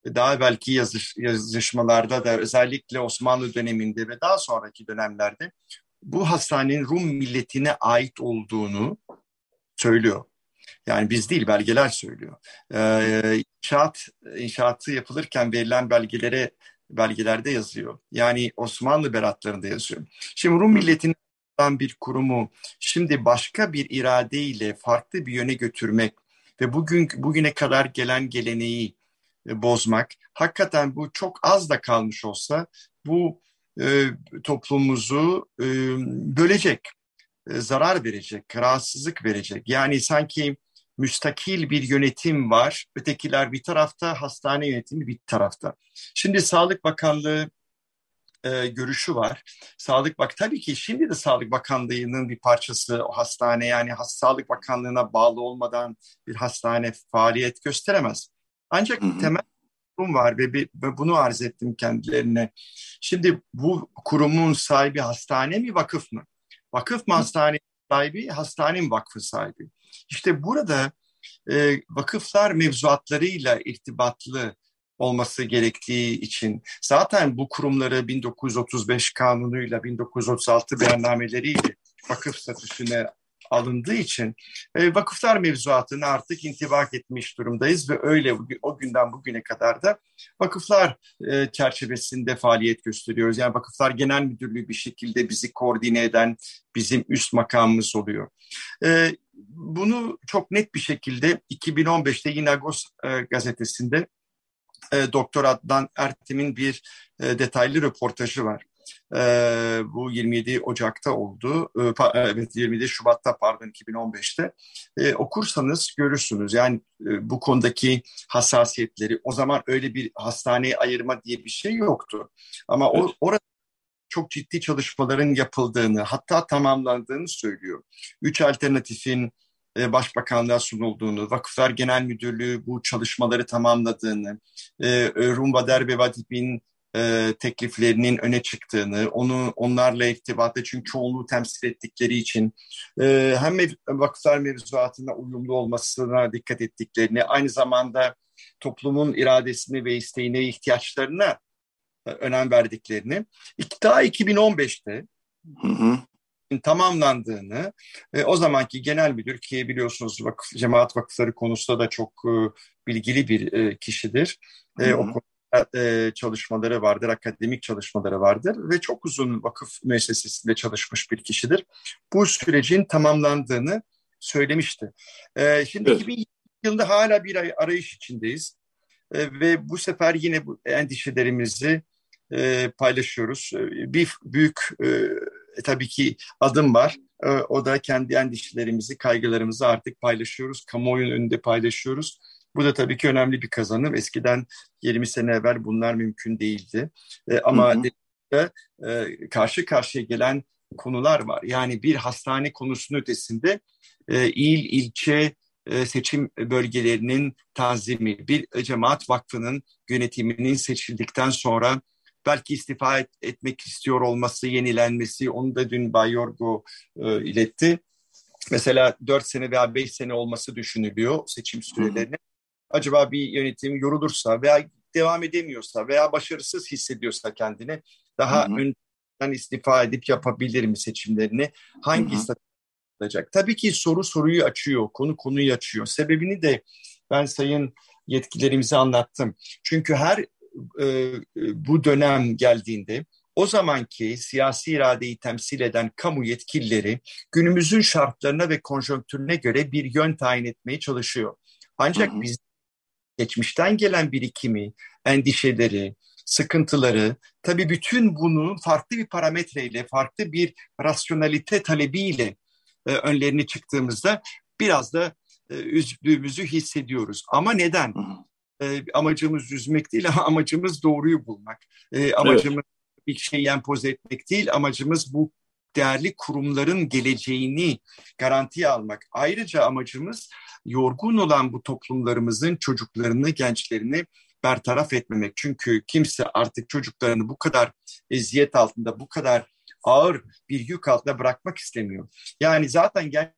daha belki yazış, yazışmalarda da özellikle Osmanlı döneminde ve daha sonraki dönemlerde bu hastanenin Rum milletine ait olduğunu söylüyor. Yani biz değil belgeler söylüyor. Ee, inşaat, inşaatı yapılırken verilen belgelere belgelerde yazıyor. Yani Osmanlı beratlarında yazıyor. Şimdi Rum milletinin bir kurumu şimdi başka bir iradeyle farklı bir yöne götürmek ve bugün bugüne kadar gelen geleneği e, bozmak hakikaten bu çok az da kalmış olsa bu e, toplumumuzu e, bölecek, e, zarar verecek, rahatsızlık verecek. Yani sanki müstakil bir yönetim var. Ötekiler bir tarafta, hastane yönetimi bir tarafta. Şimdi Sağlık Bakanlığı e, görüşü var. Sağlık Bak tabii ki şimdi de Sağlık Bakanlığı'nın bir parçası o hastane yani Sağlık Bakanlığı'na bağlı olmadan bir hastane faaliyet gösteremez. Ancak hı hı. temel kurum var ve, bir, ve bunu arz ettim kendilerine. Şimdi bu kurumun sahibi hastane mi vakıf mı? Vakıf mı hastane sahibi, hastane mi vakfı sahibi? İşte burada e, vakıflar mevzuatlarıyla irtibatlı olması gerektiği için zaten bu kurumları 1935 kanunuyla 1936 beyannameleriyle vakıf statüsüne alındığı için e, vakıflar mevzuatını artık intibak etmiş durumdayız ve öyle o günden bugüne kadar da vakıflar e, çerçevesinde faaliyet gösteriyoruz. Yani vakıflar genel müdürlüğü bir şekilde bizi koordine eden bizim üst makamımız oluyor. E, bunu çok net bir şekilde 2015'te yine Agos e, gazetesinde e, Doktor Adnan Ertem'in bir e, detaylı röportajı var. E, bu 27 Ocak'ta oldu. E, evet 27 Şubat'ta pardon 2015'te. E, okursanız görürsünüz. Yani e, bu konudaki hassasiyetleri. O zaman öyle bir hastaneye ayırma diye bir şey yoktu. Ama evet. o, orada çok ciddi çalışmaların yapıldığını hatta tamamlandığını söylüyor. Üç alternatifin e, Başbakanlığa sunulduğunu, Vakıflar Genel Müdürlüğü bu çalışmaları tamamladığını, e, e, Rumba Derbe Vadip'in tekliflerinin öne çıktığını, onu onlarla irtibatta çünkü çoğunluğu temsil ettikleri için hem vakıflar mevzuatına uyumlu olmasına dikkat ettiklerini, aynı zamanda toplumun iradesini ve isteğine, ihtiyaçlarına önem verdiklerini. Daha 2015'te hı hı tamamlandığını e, o zamanki genel müdür ki biliyorsunuz vakıf, cemaat vakıfları konusunda da çok e, bilgili bir e, kişidir. E, o konuda e, çalışmaları vardır, akademik çalışmaları vardır ve çok uzun vakıf müessesesinde çalışmış bir kişidir. Bu sürecin tamamlandığını söylemişti. E, şimdi evet. 2020 yılında hala bir arayış içindeyiz e, ve bu sefer yine bu endişelerimizi e, paylaşıyoruz. E, bir büyük e, tabii ki adım var. E, o da kendi endişelerimizi, kaygılarımızı artık paylaşıyoruz. Kamuoyunun önünde paylaşıyoruz. Bu da tabii ki önemli bir kazanım. Eskiden 20 sene evvel bunlar mümkün değildi. E, ama hı hı. De, karşı karşıya gelen konular var. Yani bir hastane konusunun ötesinde il, ilçe, seçim bölgelerinin tanzimi, bir cemaat vakfının yönetiminin seçildikten sonra belki istifa et, etmek istiyor olması, yenilenmesi, onu da dün Bay Yorgo e, iletti. Mesela 4 sene veya 5 sene olması düşünülüyor seçim sürelerine. Acaba bir yönetim yorulursa veya devam edemiyorsa veya başarısız hissediyorsa kendini daha hı hı. önden istifa edip yapabilir mi seçimlerini? Hangi olacak? Tabii ki soru soruyu açıyor, konu konuyu açıyor. Sebebini de ben sayın yetkilerimize anlattım. Çünkü her e, bu dönem geldiğinde o zamanki siyasi iradeyi temsil eden kamu yetkilileri günümüzün şartlarına ve konjonktürüne göre bir yön tayin etmeye çalışıyor. Ancak hı hı. biz geçmişten gelen birikimi, endişeleri, sıkıntıları, tabii bütün bunu farklı bir parametreyle, farklı bir rasyonalite talebiyle e, önlerine çıktığımızda biraz da e, üzdüğümüzü hissediyoruz. Ama neden? Hı hı e, amacımız yüzmek değil ama amacımız doğruyu bulmak. E, amacımız evet. bir şey empoze etmek değil, amacımız bu değerli kurumların geleceğini garantiye almak. Ayrıca amacımız yorgun olan bu toplumlarımızın çocuklarını, gençlerini bertaraf etmemek. Çünkü kimse artık çocuklarını bu kadar eziyet altında, bu kadar ağır bir yük altında bırakmak istemiyor. Yani zaten genç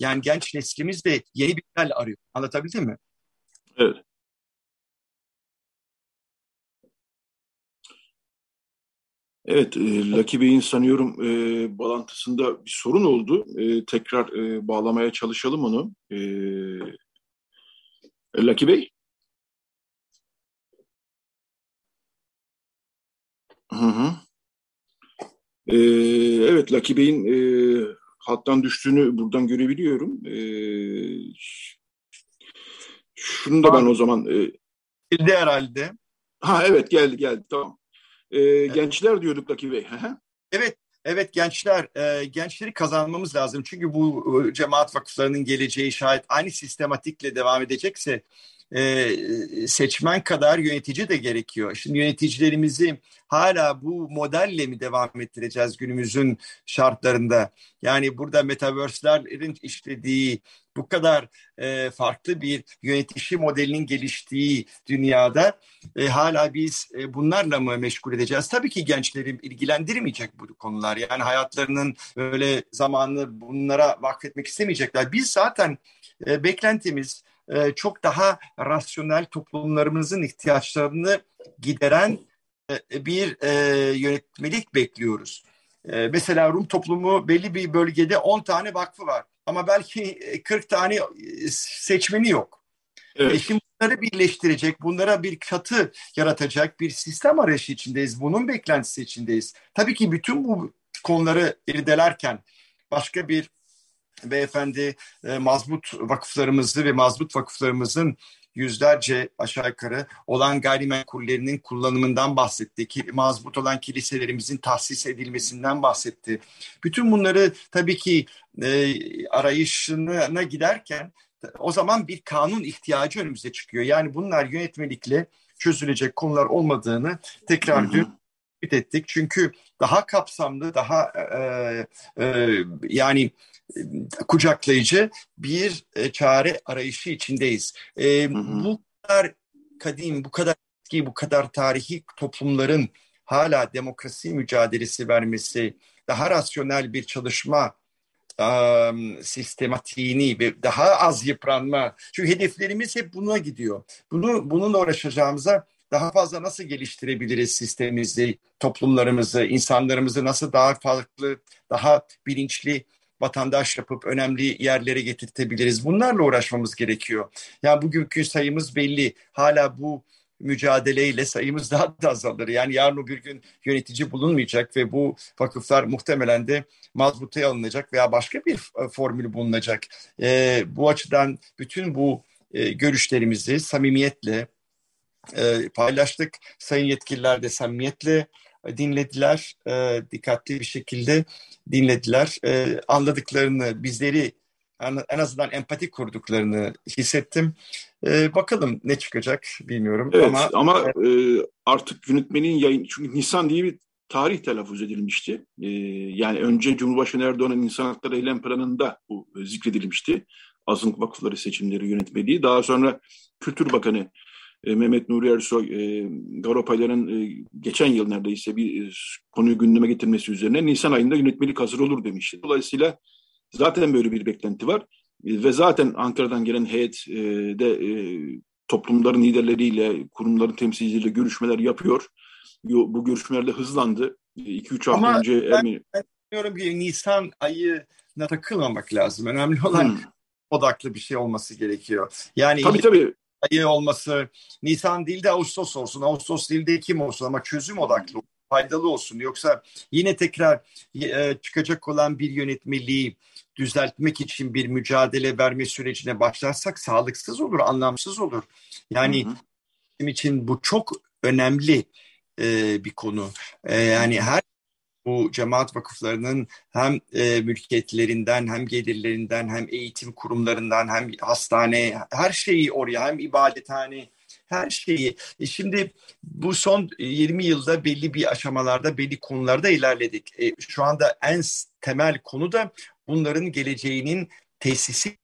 Yani genç neslimiz de yeni bir yol arıyor. Anlatabildim mi? Evet. Evet, e, Lucky Bey'in sanıyorum e, bağlantısında bir sorun oldu. E, tekrar e, bağlamaya çalışalım onu. E, Lucky Bey? Hı hı. E, evet, Lucky Bey'in e, hattan düştüğünü buradan görebiliyorum. E, şunu da ben o zaman... E, Geldi herhalde. Ha evet geldi geldi tamam. E, evet. Gençler diyorduk Laki Bey. evet Evet gençler, e, gençleri kazanmamız lazım. Çünkü bu e, cemaat vakıflarının geleceği şayet aynı sistematikle devam edecekse e, seçmen kadar yönetici de gerekiyor. Şimdi yöneticilerimizi hala bu modelle mi devam ettireceğiz günümüzün şartlarında? Yani burada metaverse'lerin işlediği bu kadar e, farklı bir yönetici modelinin geliştiği dünyada e, hala biz e, bunlarla mı meşgul edeceğiz? Tabii ki gençlerim ilgilendirmeyecek bu konular. Yani hayatlarının böyle zamanını bunlara vakfetmek istemeyecekler. Biz zaten e, beklentimiz e, çok daha rasyonel toplumlarımızın ihtiyaçlarını gideren e, bir e, yönetmelik bekliyoruz. Mesela Rum toplumu belli bir bölgede 10 tane vakfı var ama belki 40 tane seçmeni yok. Evet. şimdi bunları birleştirecek, bunlara bir katı yaratacak bir sistem arayışı içindeyiz. Bunun beklentisi içindeyiz. Tabii ki bütün bu konuları irdelerken başka bir beyefendi e, mazbut vakıflarımızı ve mazbut vakıflarımızın yüzlerce aşağı yukarı olan gayrimenkullerinin kullanımından bahsetti. Ki, mazbut olan kiliselerimizin tahsis edilmesinden bahsetti. Bütün bunları tabii ki e, arayışına giderken o zaman bir kanun ihtiyacı önümüze çıkıyor. Yani bunlar yönetmelikle çözülecek konular olmadığını tekrar dün ettik. Çünkü daha kapsamlı, daha e, e, yani kucaklayıcı bir e, çare arayışı içindeyiz. E, hı hı. Bu kadar kadim, bu kadar eski, bu kadar tarihi toplumların hala demokrasi mücadelesi vermesi, daha rasyonel bir çalışma um, sistematiğini ve daha az yıpranma. Çünkü hedeflerimiz hep buna gidiyor. Bunu bununla uğraşacağımıza daha fazla nasıl geliştirebiliriz sistemimizi, toplumlarımızı, insanlarımızı nasıl daha farklı, daha bilinçli vatandaş yapıp önemli yerlere getirtebiliriz. Bunlarla uğraşmamız gerekiyor. Yani bugünkü sayımız belli. Hala bu mücadeleyle sayımız daha da azalır. Yani yarın bir gün yönetici bulunmayacak ve bu vakıflar muhtemelen de mazbutaya alınacak veya başka bir e, formül bulunacak. E, bu açıdan bütün bu e, görüşlerimizi samimiyetle e, paylaştık. Sayın yetkililer de samimiyetle dinlediler, e, dikkatli bir şekilde dinlediler. E, anladıklarını, bizleri en azından empati kurduklarını hissettim. E, bakalım ne çıkacak bilmiyorum. Evet ama, ama e, artık yönetmenin yayın, çünkü Nisan diye bir tarih telaffuz edilmişti. E, yani önce Cumhurbaşkanı Erdoğan'ın insan hakları eylem planında bu zikredilmişti. Azınlık vakıfları seçimleri yönetmeliği. Daha sonra Kültür Bakanı e, Mehmet Nuri Ersoy, e, Garopayların e, geçen yıl neredeyse bir e, konuyu gündeme getirmesi üzerine Nisan ayında yönetmelik hazır olur demişti. Dolayısıyla zaten böyle bir beklenti var. E, ve zaten Ankara'dan gelen heyet e, de e, toplumların liderleriyle, kurumların temsilcileriyle görüşmeler yapıyor. Bu görüşmeler de hızlandı. 2-3 hafta Ama önce... Ben, emin... ben diyorum ki Nisan ayına takılmamak lazım. Önemli olan hmm. odaklı bir şey olması gerekiyor. Yani tabii tabii ayı olması Nisan değil de Ağustos olsun, Ağustos değil de Ekim olsun ama çözüm odaklı faydalı olsun. Yoksa yine tekrar e, çıkacak olan bir yönetmeliği düzeltmek için bir mücadele verme sürecine başlarsak sağlıksız olur, anlamsız olur. Yani hı hı. bizim için bu çok önemli e, bir konu. E, yani her bu cemaat vakıflarının hem e, mülkiyetlerinden hem gelirlerinden hem eğitim kurumlarından hem hastane her şeyi oraya hem ibadethane her şeyi. E şimdi bu son 20 yılda belli bir aşamalarda belli konularda ilerledik. E, şu anda en temel konu da bunların geleceğinin tesisi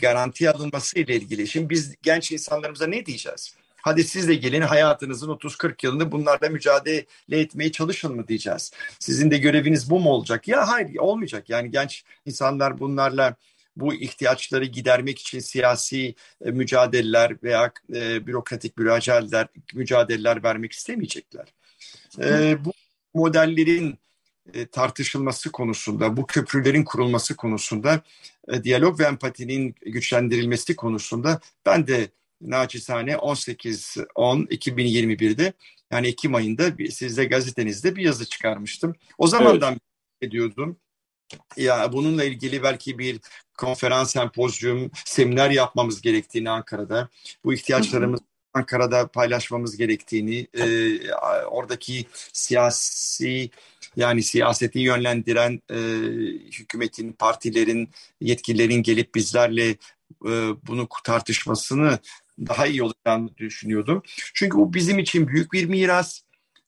garanti alınması ile ilgili. Şimdi biz genç insanlarımıza ne diyeceğiz? Hadi siz de gelin hayatınızın 30-40 yılını bunlarla mücadele etmeye çalışın mı diyeceğiz. Sizin de göreviniz bu mu olacak? Ya hayır olmayacak. Yani genç insanlar bunlarla bu ihtiyaçları gidermek için siyasi e, mücadeleler veya e, bürokratik mücadeleler, mücadeleler vermek istemeyecekler. E, bu modellerin e, tartışılması konusunda, bu köprülerin kurulması konusunda, e, diyalog ve empatinin güçlendirilmesi konusunda ben de naçizane 18-10-2021'de yani Ekim ayında bir, sizde gazetenizde bir yazı çıkarmıştım. O zamandan evet. ediyordum. Ya bununla ilgili belki bir konferans, sempozyum, seminer yapmamız gerektiğini Ankara'da, bu ihtiyaçlarımız Ankara'da paylaşmamız gerektiğini, e, oradaki siyasi yani siyaseti yönlendiren e, hükümetin, partilerin, yetkililerin gelip bizlerle e, bunu tartışmasını daha iyi olacağını düşünüyordum. Çünkü bu bizim için büyük bir miras.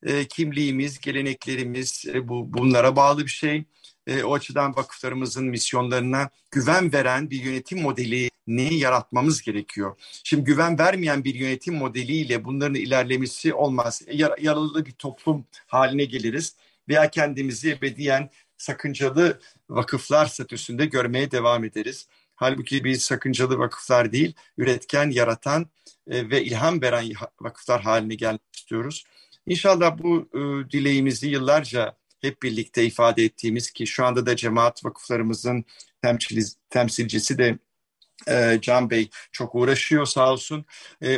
E, kimliğimiz, geleneklerimiz e, bu bunlara bağlı bir şey. E, o açıdan vakıflarımızın misyonlarına güven veren bir yönetim modelini yaratmamız gerekiyor. Şimdi güven vermeyen bir yönetim modeliyle bunların ilerlemesi olmaz. Yar, yaralı bir toplum haline geliriz veya kendimizi ebediyen sakıncalı vakıflar statüsünde görmeye devam ederiz. Halbuki biz sakıncalı vakıflar değil, üretken, yaratan e, ve ilham veren vakıflar haline gelmek istiyoruz. İnşallah bu e, dileğimizi yıllarca hep birlikte ifade ettiğimiz ki şu anda da cemaat vakıflarımızın temsil, temsilcisi de e, Can Bey çok uğraşıyor sağ olsun.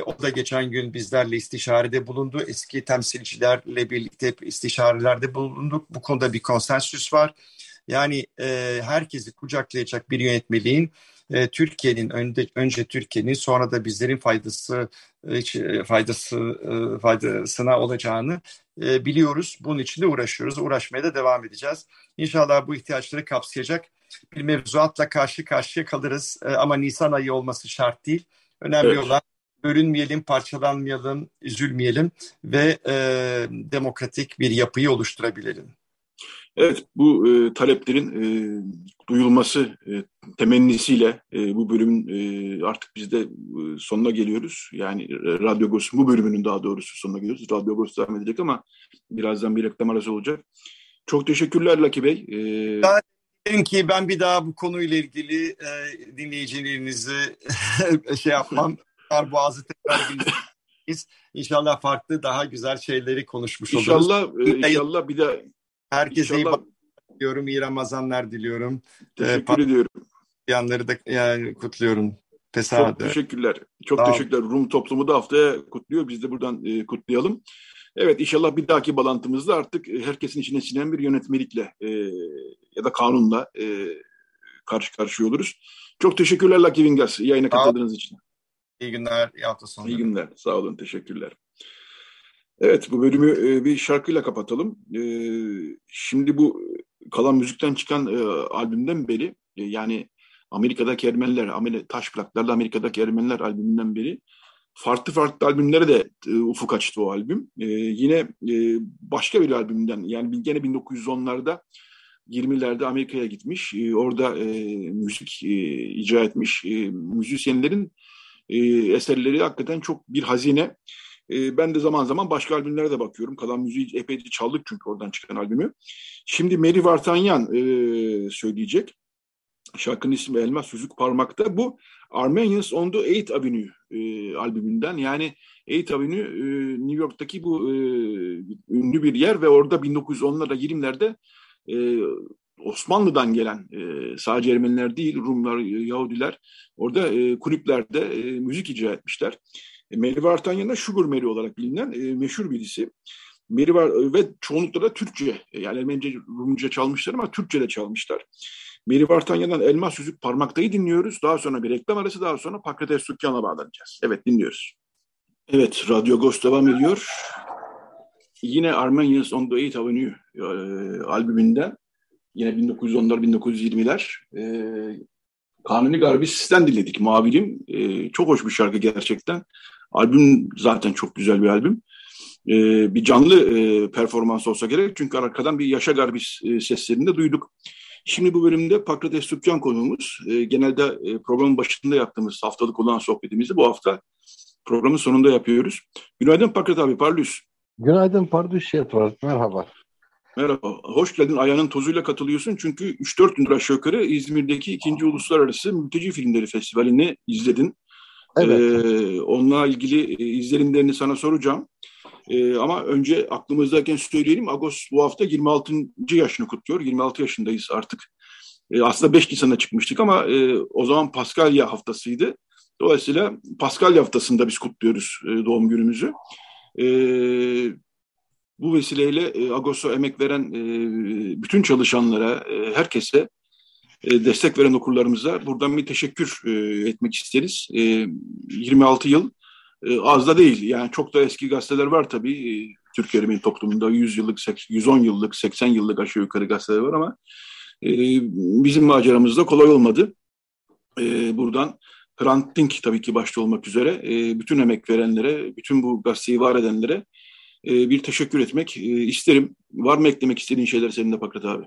O da geçen gün bizlerle istişarede bulundu. Eski temsilcilerle birlikte hep istişarelerde bulunduk. Bu konuda bir konsensüs var. Yani e, herkesi kucaklayacak bir yönetmeliğin e, Türkiye'nin önde, önce Türkiye'nin sonra da bizlerin faydası e, faydası e, faydasına olacağını e, biliyoruz. Bunun için de uğraşıyoruz. Uğraşmaya da devam edeceğiz. İnşallah bu ihtiyaçları kapsayacak bir mevzuatla karşı karşıya kalırız. E, ama Nisan ayı olması şart değil. Önemli evet. olan bölünmeyelim, parçalanmayalım, üzülmeyelim ve e, demokratik bir yapıyı oluşturabilelim. Evet, bu e, taleplerin e, duyulması e, temennisiyle e, bu bölümün e, artık biz de e, sonuna geliyoruz. Yani Radyo Agos'un bu bölümünün daha doğrusu sonuna geliyoruz. Radyo Agos devam edecek ama birazdan bir reklam arası olacak. Çok teşekkürler Laki Bey. E, ben ki ben bir daha bu konuyla ilgili e, dinleyicilerinizi şey yapmam. Boğazı tekrar dinleyeceğiz. İnşallah farklı daha güzel şeyleri konuşmuş oluruz. İnşallah, e, inşallah bir daha Herkese İnşallah... iyi diliyorum. İyi Ramazanlar diliyorum. Teşekkür ee, ediyorum. Yanları da yani kutluyorum. Pesada. Çok teşekkürler. Çok Sağ teşekkürler. Rum toplumu da haftaya kutluyor. Biz de buradan e, kutlayalım. Evet inşallah bir dahaki bağlantımızda artık herkesin içine sinen bir yönetmelikle e, ya da kanunla e, karşı karşıya oluruz. Çok teşekkürler Lucky Wingas yayına katıldığınız için. İyi günler, iyi hafta sonu. İyi günler, sağ olun, teşekkürler. Evet bu bölümü e, bir şarkıyla kapatalım. E, şimdi bu kalan müzikten çıkan e, albümden beri yani Amerika'daki Ermeniler, taş plaklarla Amerika'daki Ermeniler albümünden beri farklı farklı albümlere de ufuk açtı o albüm. Yine başka bir albümden yani gene 1910'larda 20'lerde Amerika'ya gitmiş. Orada müzik icra etmiş. Müzisyenlerin eserleri hakikaten çok bir hazine. E, ben de zaman zaman başka albümlere de bakıyorum. Kalan müziği epeyce çaldık çünkü oradan çıkan albümü. Şimdi Meri Vartanyan e, söyleyecek. Şarkının ismi Elmas Yüzük Parmak'ta. Bu Armenians on the Eighth Avenue e, albümünden. Yani Eighth Avenue e, New York'taki bu e, ünlü bir yer ve orada 1910'larda 20'lerde e, Osmanlı'dan gelen e, sadece Ermeniler değil Rumlar, Yahudiler orada e, kulüplerde e, müzik icra etmişler. E, Meri Vartanyan'a Sugar Mary olarak bilinen e, meşhur birisi. Meri var e, ve çoğunlukla da Türkçe yani Ermenice, Rumca çalmışlar ama Türkçe de çalmışlar. Meri Vartanyan'dan Elmas Yüzük Parmakta'yı dinliyoruz. Daha sonra bir reklam arası daha sonra Pakrates Sükkan'a bağlanacağız. Evet dinliyoruz. Evet Radyo Ghost devam ediyor. Yine Armenians on the Eighth Avenue e, albümünden yine 1910'lar 1920'ler e, Kanuni Garbis'ten dinledik Mavilim. E, çok hoş bir şarkı gerçekten. Albüm zaten çok güzel bir albüm. E, bir canlı e, performans olsa gerek çünkü arkadan bir Yaşa Garbis e, seslerini de duyduk. Şimdi bu bölümde Pakrates Türkcan konuğumuz. E, genelde e, programın başında yaptığımız haftalık olan sohbetimizi bu hafta programın sonunda yapıyoruz. Günaydın Pakrat abi, parlıyız. Günaydın Pardüş Yetvar, merhaba. Merhaba, hoş geldin. Ayağının tozuyla katılıyorsun çünkü 3-4 gündür aşağı yukarı İzmir'deki ikinci Uluslararası Mülteci Filmleri Festivali'ni izledin. Evet. Ee, onunla ilgili e, izlenimlerini sana soracağım. Ee, ama önce aklımızdayken söyleyelim. Agos bu hafta 26. yaşını kutluyor. 26 yaşındayız artık. Ee, aslında 5 Nisan'da çıkmıştık ama e, o zaman Paskalya haftasıydı. Dolayısıyla Paskalya haftasında biz kutluyoruz e, doğum günümüzü. Ee, bu vesileyle e, Agos'a emek veren e, bütün çalışanlara, e, herkese, e, destek veren okurlarımıza buradan bir teşekkür e, etmek isteriz. E, 26 yıl e, az da değil. Yani çok da eski gazeteler var tabii. Türkiye Ermeni toplumunda 100 yıllık, 110 yıllık, 80 yıllık aşağı yukarı gazeteler var ama bizim maceramız da kolay olmadı. Buradan Hrant Dink tabii ki başta olmak üzere bütün emek verenlere, bütün bu gazeteyi var edenlere bir teşekkür etmek isterim. Var mı eklemek istediğin şeyler senin de Pakrat abi?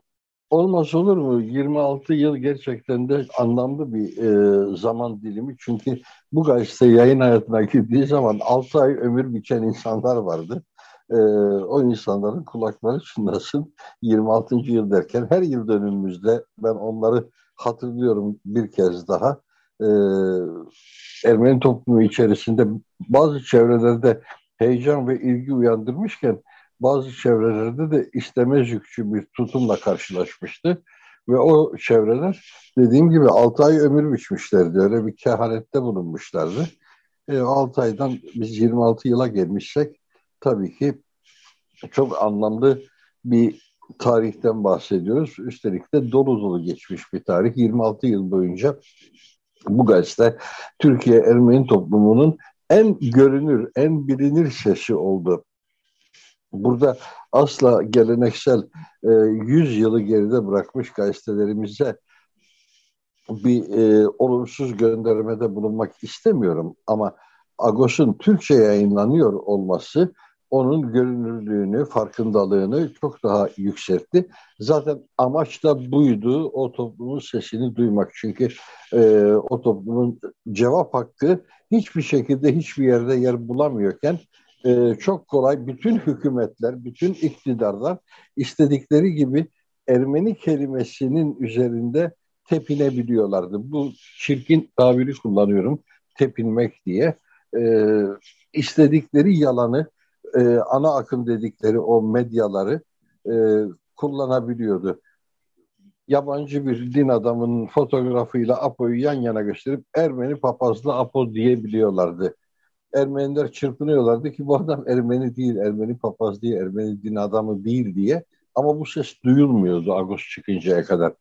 Olmaz olur mu? 26 yıl gerçekten de anlamlı bir e, zaman dilimi. Çünkü bu gazete yayın hayatına girdiği zaman 6 ay ömür biçen insanlar vardı. E, o insanların kulakları çınlasın 26. yıl derken her yıl dönümümüzde ben onları hatırlıyorum bir kez daha. E, Ermeni toplumu içerisinde bazı çevrelerde heyecan ve ilgi uyandırmışken bazı çevrelerde de istemez yüklü bir tutumla karşılaşmıştı. Ve o çevreler dediğim gibi 6 ay ömür biçmişlerdi. Öyle bir kehanette bulunmuşlardı. E, 6 aydan biz 26 yıla gelmişsek tabii ki çok anlamlı bir tarihten bahsediyoruz. Üstelik de dolu dolu geçmiş bir tarih. 26 yıl boyunca bu gazete Türkiye Ermeni toplumunun en görünür, en bilinir sesi oldu. Burada asla geleneksel e, 100 yılı geride bırakmış gazetelerimize bir e, olumsuz göndermede bulunmak istemiyorum ama Agos'un Türkçe yayınlanıyor olması onun görünürlüğünü, farkındalığını çok daha yükseltti. Zaten amaç da buydu, o toplumun sesini duymak. Çünkü e, o toplumun cevap hakkı hiçbir şekilde hiçbir yerde yer bulamıyorken e, çok kolay bütün hükümetler, bütün iktidarlar istedikleri gibi Ermeni kelimesinin üzerinde tepinebiliyorlardı. Bu çirkin tabiri kullanıyorum, tepinmek diye. E, istedikleri yalanı, e, ana akım dedikleri o medyaları e, kullanabiliyordu. Yabancı bir din adamının fotoğrafıyla Apo'yu yan yana gösterip Ermeni papazlı Apo diyebiliyorlardı. Ermeniler çırpınıyorlardı ki bu adam Ermeni değil, Ermeni papaz değil, Ermeni din adamı değil diye. Ama bu ses duyulmuyordu Agos çıkıncaya kadar.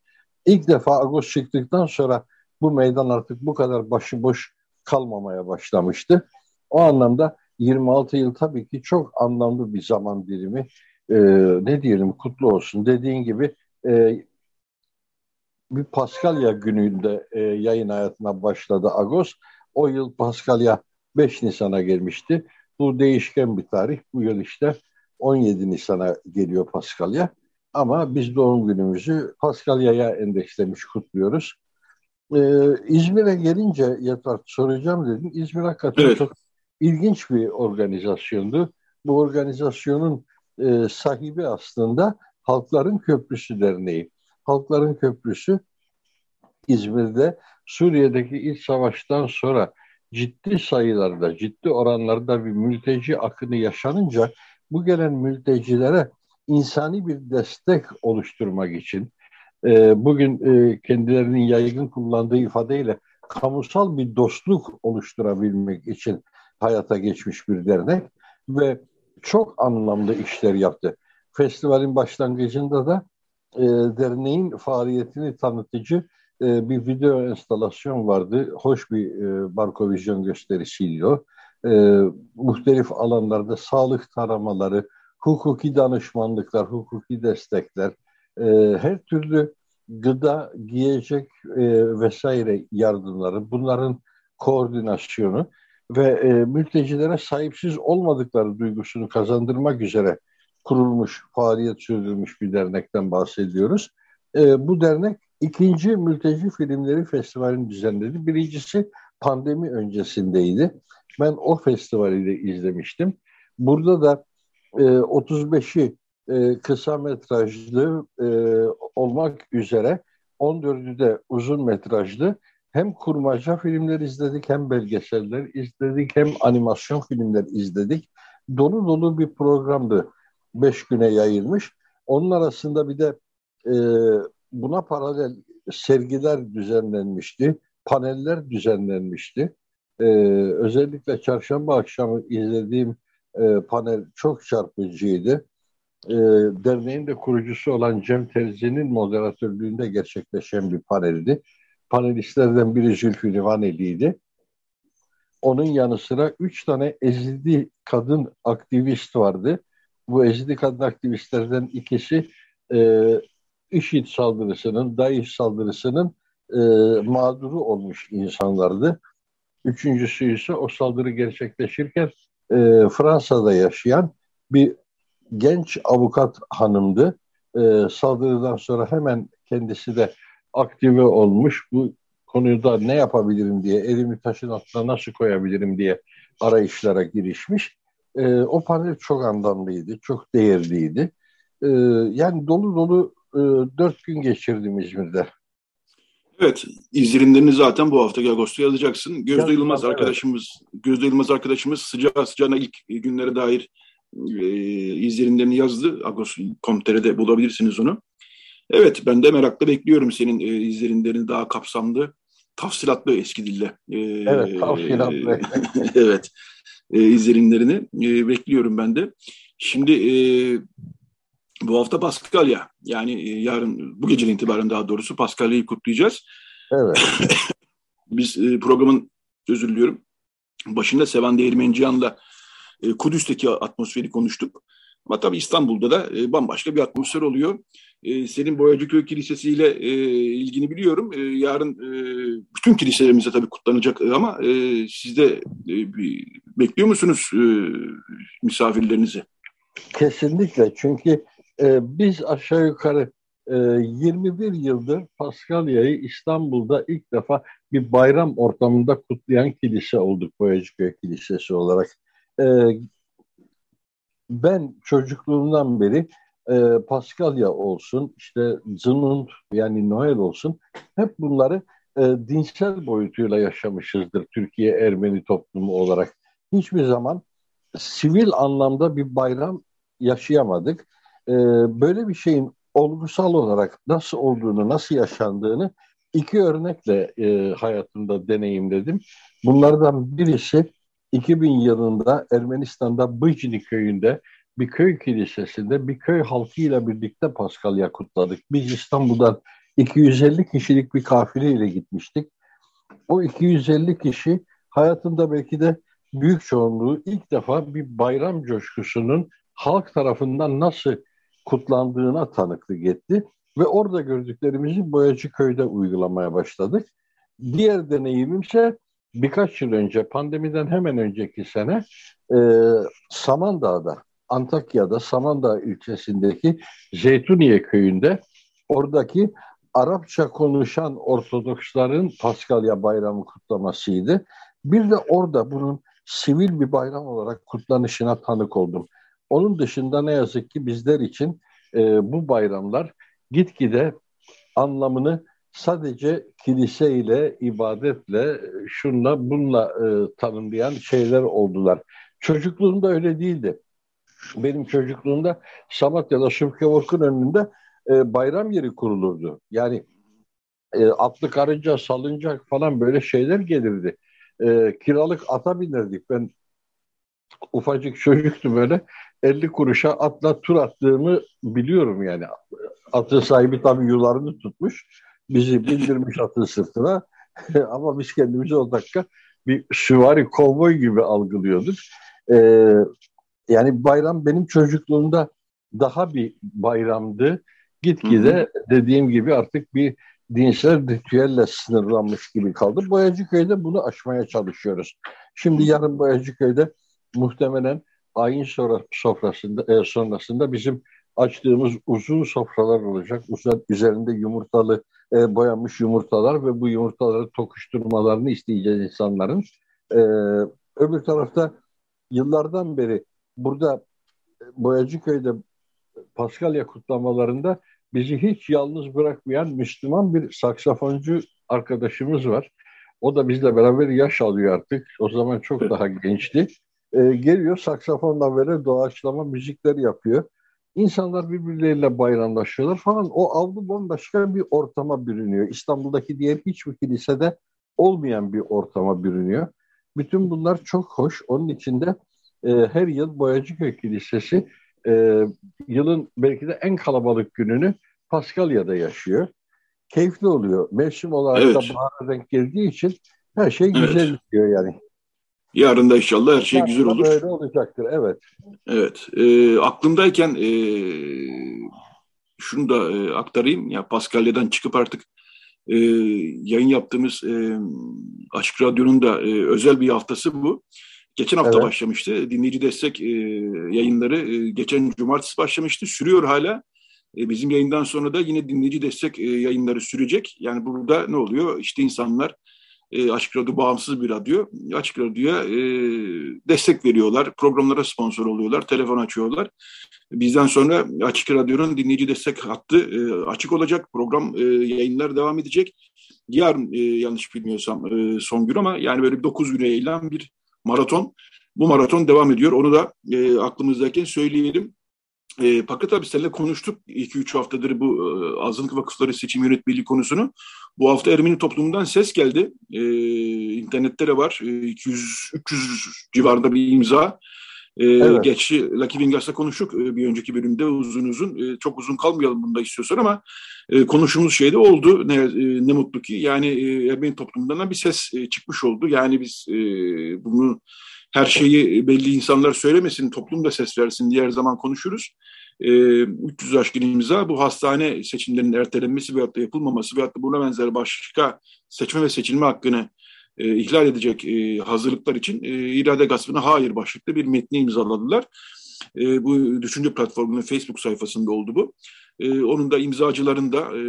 İlk defa Agos çıktıktan sonra bu meydan artık bu kadar başıboş kalmamaya başlamıştı. O anlamda 26 yıl tabii ki çok anlamlı bir zaman dilimi. E, ne diyelim kutlu olsun. Dediğin gibi e, bir Paskalya gününde e, yayın hayatına başladı Agos. O yıl Paskalya 5 Nisan'a gelmişti. Bu değişken bir tarih. Bu yıl işte 17 Nisan'a geliyor Paskalya. Ama biz doğum günümüzü Paskalya'ya endekslemiş kutluyoruz. Ee, İzmir'e gelince yatar soracağım dedim. İzmir hakikaten evet. çok ilginç bir organizasyondu. Bu organizasyonun e, sahibi aslında Halkların Köprüsü Derneği. Halkların Köprüsü İzmir'de Suriye'deki ilk savaştan sonra ciddi sayılarda, ciddi oranlarda bir mülteci akını yaşanınca bu gelen mültecilere insani bir destek oluşturmak için e, bugün e, kendilerinin yaygın kullandığı ifadeyle kamusal bir dostluk oluşturabilmek için hayata geçmiş bir dernek ve çok anlamlı işler yaptı. Festivalin başlangıcında da e, derneğin faaliyetini tanıtıcı e, bir video enstalasyon vardı. Hoş bir e, barkovizyon gösterisiydi o. E, muhtelif alanlarda sağlık taramaları, hukuki danışmanlıklar, hukuki destekler, e, her türlü gıda, giyecek e, vesaire yardımları, bunların koordinasyonu ve e, mültecilere sahipsiz olmadıkları duygusunu kazandırmak üzere kurulmuş, faaliyet sürdürmüş bir dernekten bahsediyoruz. E, bu dernek ikinci mülteci filmleri festivalini düzenledi. Birincisi pandemi öncesindeydi. Ben o festivali de izlemiştim. Burada da e, 35'i e, kısa metrajlı e, olmak üzere 14'ü de uzun metrajlı hem kurmaca filmler izledik hem belgeseller izledik hem animasyon filmler izledik. Dolu dolu bir programdı. Beş güne yayılmış. Onun arasında bir de e, buna paralel sergiler düzenlenmişti. Paneller düzenlenmişti. E, özellikle çarşamba akşamı izlediğim e, panel çok çarpıcıydı. E, derneğin de kurucusu olan Cem Terzi'nin moderatörlüğünde gerçekleşen bir paneldi. Panelistlerden biri Zülfü Livaneli'ydi. Onun yanı sıra üç tane ezidi kadın aktivist vardı. Bu ezidi kadın aktivistlerden ikisi e, IŞİD saldırısının, DAEŞ saldırısının e, mağduru olmuş insanlardı. Üçüncüsü ise o saldırı gerçekleşirken e, Fransa'da yaşayan bir genç avukat hanımdı. E, saldırıdan sonra hemen kendisi de aktive olmuş. Bu konuda ne yapabilirim diye, elimi taşın altına nasıl koyabilirim diye arayışlara girişmiş. E, o panel çok anlamlıydı, çok değerliydi. E, yani dolu dolu dört gün geçirdim İzmir'de. Evet, izlenimlerini zaten bu hafta Ağustos'ta yazacaksın. Gözde Yılmaz arkadaşımız, evet. Gözde Yılmaz arkadaşımız sıcağı sıcağına ilk günlere dair e, izlenimlerini yazdı. Agos.com.tr'de bulabilirsiniz onu. Evet, ben de merakla bekliyorum senin e, izlenimlerini daha kapsamlı, tafsilatlı eski dille. E, evet, tafsilatlı. evet, e, izlenimlerini e, bekliyorum ben de. Şimdi e, bu hafta Paskalya. Yani e, yarın, bu gecenin itibaren daha doğrusu Paskalya'yı kutlayacağız. Evet. Biz e, programın, özür diliyorum, başında Sevan Değirmenciyan'la e, Kudüs'teki atmosferi konuştuk. Ama tabii İstanbul'da da e, bambaşka bir atmosfer oluyor. E, senin Boyacıköy Kilisesi ile e, ilgini biliyorum. E, yarın e, bütün kiliselerimize tabii kutlanacak ama e, siz de e, bir, bekliyor musunuz e, misafirlerinizi? Kesinlikle çünkü e, biz aşağı yukarı e, 21 yıldır Paskalya'yı İstanbul'da ilk defa bir bayram ortamında kutlayan kilise olduk Boyacıköy Kilisesi olarak. E, ben çocukluğumdan beri e, Paskalya olsun, işte Zınund yani Noel olsun hep bunları e, dinsel boyutuyla yaşamışızdır Türkiye Ermeni toplumu olarak. Hiçbir zaman sivil anlamda bir bayram yaşayamadık e, böyle bir şeyin olgusal olarak nasıl olduğunu, nasıl yaşandığını iki örnekle e, hayatımda deneyimledim. Bunlardan birisi 2000 yılında Ermenistan'da Bıcni köyünde bir köy kilisesinde bir köy halkıyla birlikte Paskalya kutladık. Biz İstanbul'dan 250 kişilik bir kafileyle gitmiştik. O 250 kişi hayatında belki de büyük çoğunluğu ilk defa bir bayram coşkusunun halk tarafından nasıl kutlandığına tanıklık etti ve orada gördüklerimizi Boyacı Köy'de uygulamaya başladık. Diğer deneyimimse birkaç yıl önce pandemiden hemen önceki sene e, Samandağ'da Antakya'da Samandağ ilçesindeki Zeytuniye köyünde oradaki Arapça konuşan Ortodoksların Paskalya bayramı kutlamasıydı. Bir de orada bunun sivil bir bayram olarak kutlanışına tanık oldum. Onun dışında ne yazık ki bizler için e, bu bayramlar gitgide anlamını sadece kiliseyle, ibadetle, şunla bununla e, tanımlayan şeyler oldular. Çocukluğumda öyle değildi. Benim çocukluğumda Samatya'da Şıpkevork'un önünde e, bayram yeri kurulurdu. Yani e, atlı karınca, salıncak falan böyle şeyler gelirdi. E, kiralık ata binirdik. Ben ufacık çocuktum böyle. 50 kuruşa atla tur attığımı biliyorum yani. Atın sahibi tabii yularını tutmuş. Bizi bindirmiş atın sırtına. Ama biz kendimizi o dakika bir süvari kovboy gibi algılıyorduk. Ee, yani bayram benim çocukluğumda daha bir bayramdı. Gitgide hı hı. dediğim gibi artık bir dinsel ritüelle sınırlanmış gibi kaldı. Boyacıköy'de bunu aşmaya çalışıyoruz. Şimdi yarın Boyacıköy'de muhtemelen ayin sofrasında e, sonrasında bizim açtığımız uzun sofralar olacak. Uzun, üzerinde yumurtalı e, boyanmış yumurtalar ve bu yumurtaları tokuşturmalarını isteyeceğiz insanların. E, öbür tarafta yıllardan beri burada e, Boyacıköy'de Paskalya kutlamalarında bizi hiç yalnız bırakmayan Müslüman bir saksafoncu arkadaşımız var. O da bizle beraber yaş alıyor artık. O zaman çok daha gençti. Ee, geliyor saksafonla böyle doğaçlama müzikler yapıyor. İnsanlar birbirleriyle bayramlaşıyorlar falan. O avlu bambaşka bir ortama bürünüyor. İstanbul'daki diğer hiçbir kilisede olmayan bir ortama bürünüyor. Bütün bunlar çok hoş. Onun içinde e, her yıl Boyacıköy Kilisesi e, yılın belki de en kalabalık gününü Paskalya'da yaşıyor. Keyifli oluyor. Mevsim olarak evet. da bahara denk geldiği için her şey güzel evet. gidiyor yani. Yarın da inşallah her şey Yarın güzel olur. Öyle olacaktır, evet. Evet. E, aklımdayken e, şunu da e, aktarayım. Ya Paskalya'dan çıkıp artık e, yayın yaptığımız e, Açık Radyo'nun da e, özel bir haftası bu. Geçen hafta evet. başlamıştı. Dinleyici destek e, yayınları e, geçen cumartesi başlamıştı. Sürüyor hala. E, bizim yayından sonra da yine dinleyici destek e, yayınları sürecek. Yani burada ne oluyor? İşte insanlar e, Açık Radyo bağımsız bir radyo. Açık Radyo'ya e, destek veriyorlar. Programlara sponsor oluyorlar. Telefon açıyorlar. Bizden sonra Açık Radyo'nun dinleyici destek hattı e, açık olacak. Program e, yayınlar devam edecek. Yarın e, yanlış bilmiyorsam e, son gün ama yani böyle 9 güne yayılan bir maraton. Bu maraton devam ediyor. Onu da e, aklımızdayken söyleyelim. E, Fakat abi seninle konuştuk 2-3 haftadır bu e, azınlık vakıfları seçim yönetmeliği konusunu. Bu hafta Ermeni toplumundan ses geldi. E, internette de var. E, 200-300 civarında bir imza. E, evet. Geç Lucky Wingers'la konuştuk e, bir önceki bölümde uzun uzun. E, çok uzun kalmayalım bunda istiyorsan ama e, konuştuğumuz şey de oldu. Ne, e, ne mutlu ki. Yani e, Ermeni toplumundan bir ses e, çıkmış oldu. Yani biz e, bunu her şeyi belli insanlar söylemesin, toplum da ses versin diye her zaman konuşuruz. E, ee, 300 aşkın imza bu hastane seçimlerinin ertelenmesi veyahut da yapılmaması veyahut da buna benzer başka seçme ve seçilme hakkını e, ihlal edecek e, hazırlıklar için e, irade gaspına hayır başlıklı bir metni imzaladılar. E, bu düşünce platformunun Facebook sayfasında oldu bu. E, onun da imzacılarını da e,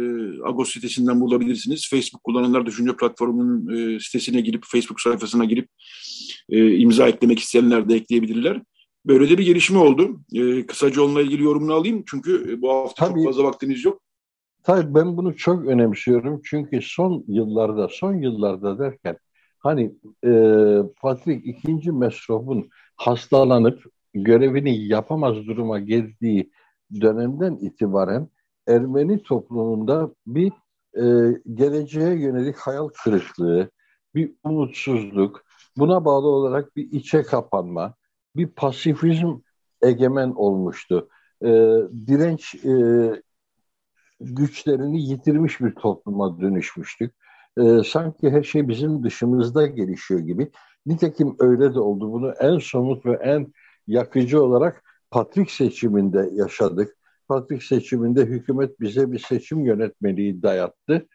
Agos sitesinden bulabilirsiniz. Facebook kullananlar düşünce platformunun e, sitesine girip, Facebook sayfasına girip e, imza eklemek isteyenler de ekleyebilirler. Böyle de bir gelişme oldu. E, kısaca onunla ilgili yorumunu alayım. Çünkü e, bu hafta Tabii. çok fazla vaktiniz yok. Tabii ben bunu çok önemsiyorum. Çünkü son yıllarda, son yıllarda derken hani e, Patrik II. Mesrof'un hastalanıp görevini yapamaz duruma geldiği dönemden itibaren Ermeni toplumunda bir e, geleceğe yönelik hayal kırıklığı, bir umutsuzluk, buna bağlı olarak bir içe kapanma, bir pasifizm egemen olmuştu. E, direnç e, güçlerini yitirmiş bir topluma dönüşmüştük. e, sanki her şey bizim dışımızda gelişiyor gibi. Nitekim öyle de oldu. Bunu en somut ve en yakıcı olarak Patrik seçiminde yaşadık. Patrik seçiminde hükümet bize bir seçim yönetmeliği dayattı.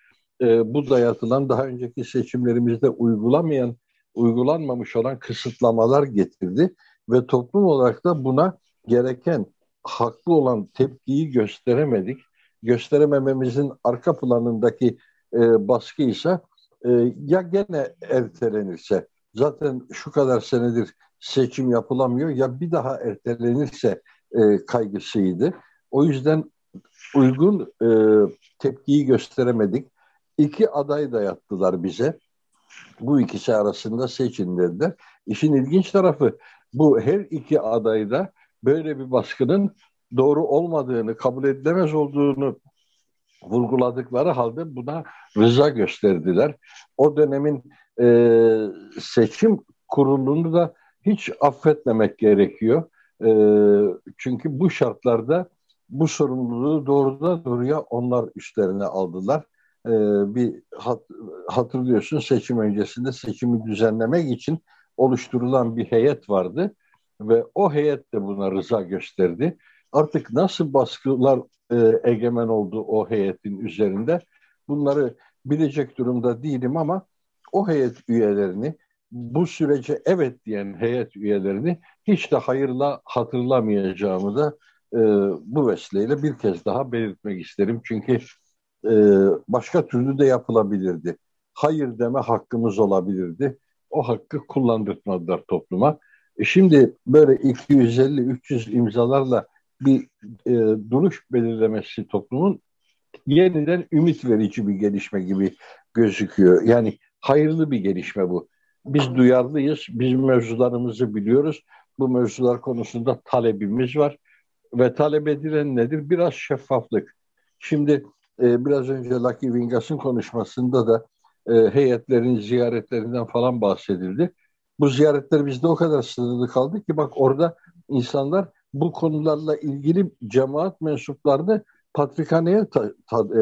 E, bu dayatılan daha önceki seçimlerimizde uygulamayan, uygulanmamış olan kısıtlamalar getirdi ve toplum olarak da buna gereken haklı olan tepkiyi gösteremedik. Gösteremememizin arka planındaki e, baskı ise e, ya gene ertelenirse zaten şu kadar senedir seçim yapılamıyor ya bir daha ertelenirse e, kaygısıydı. O yüzden uygun e, tepkiyi gösteremedik. İki aday da yattılar bize. Bu ikisi arasında seçin dediler. İşin ilginç tarafı bu her iki adayda böyle bir baskının doğru olmadığını, kabul edilemez olduğunu vurguladıkları halde buna rıza gösterdiler. O dönemin e, seçim kurulunu da hiç affetmemek gerekiyor. E, çünkü bu şartlarda bu sorumluluğu doğrudan doğruya onlar üstlerine aldılar. E, bir hat, hatırlıyorsun seçim öncesinde seçimi düzenlemek için oluşturulan bir heyet vardı ve o heyet de buna rıza gösterdi. Artık nasıl baskılar e, egemen oldu o heyetin üzerinde bunları bilecek durumda değilim ama o heyet üyelerini bu sürece evet diyen heyet üyelerini hiç de hayırla hatırlamayacağımı da e, bu vesileyle bir kez daha belirtmek isterim. Çünkü e, başka türlü de yapılabilirdi. Hayır deme hakkımız olabilirdi. O hakkı kullandırtmadılar topluma. E şimdi böyle 250-300 imzalarla bir e, duruş belirlemesi toplumun yeniden ümit verici bir gelişme gibi gözüküyor. Yani hayırlı bir gelişme bu. Biz duyarlıyız, biz mevzularımızı biliyoruz. Bu mevzular konusunda talebimiz var. Ve talep edilen nedir? Biraz şeffaflık. Şimdi e, biraz önce Lucky Wingas'ın konuşmasında da e, heyetlerin ziyaretlerinden falan bahsedildi. Bu ziyaretler bizde o kadar sınırlı kaldı ki bak orada insanlar bu konularla ilgili cemaat mensuplarını patrikhaneye ta, ta, e,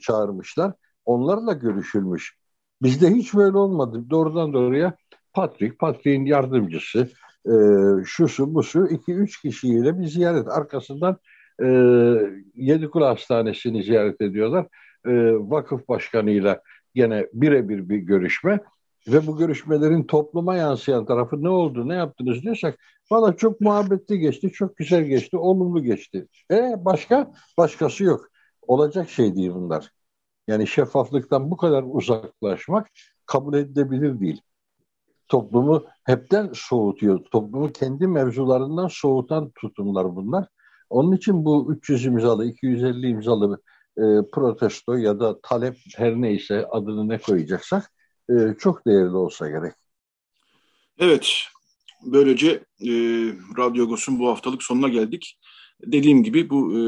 çağırmışlar. Onlarla görüşülmüş. Bizde hiç böyle olmadı. Doğrudan doğruya Patrik, Patrik'in yardımcısı, e, şusu busu iki üç kişiyle bir ziyaret. Arkasından e, Yedikule Hastanesi'ni ziyaret ediyorlar. E, vakıf başkanıyla gene birebir bir görüşme ve bu görüşmelerin topluma yansıyan tarafı ne oldu, ne yaptınız diyorsak valla çok muhabbetli geçti, çok güzel geçti, olumlu geçti. E başka? Başkası yok. Olacak şey değil bunlar. Yani şeffaflıktan bu kadar uzaklaşmak kabul edilebilir değil. Toplumu hepten soğutuyor. Toplumu kendi mevzularından soğutan tutumlar bunlar. Onun için bu 300 imzalı, 250 imzalı e, protesto ya da talep her neyse adını ne koyacaksak e, çok değerli olsa gerek. Evet, böylece e, Radyo Agos'un bu haftalık sonuna geldik. Dediğim gibi bu e,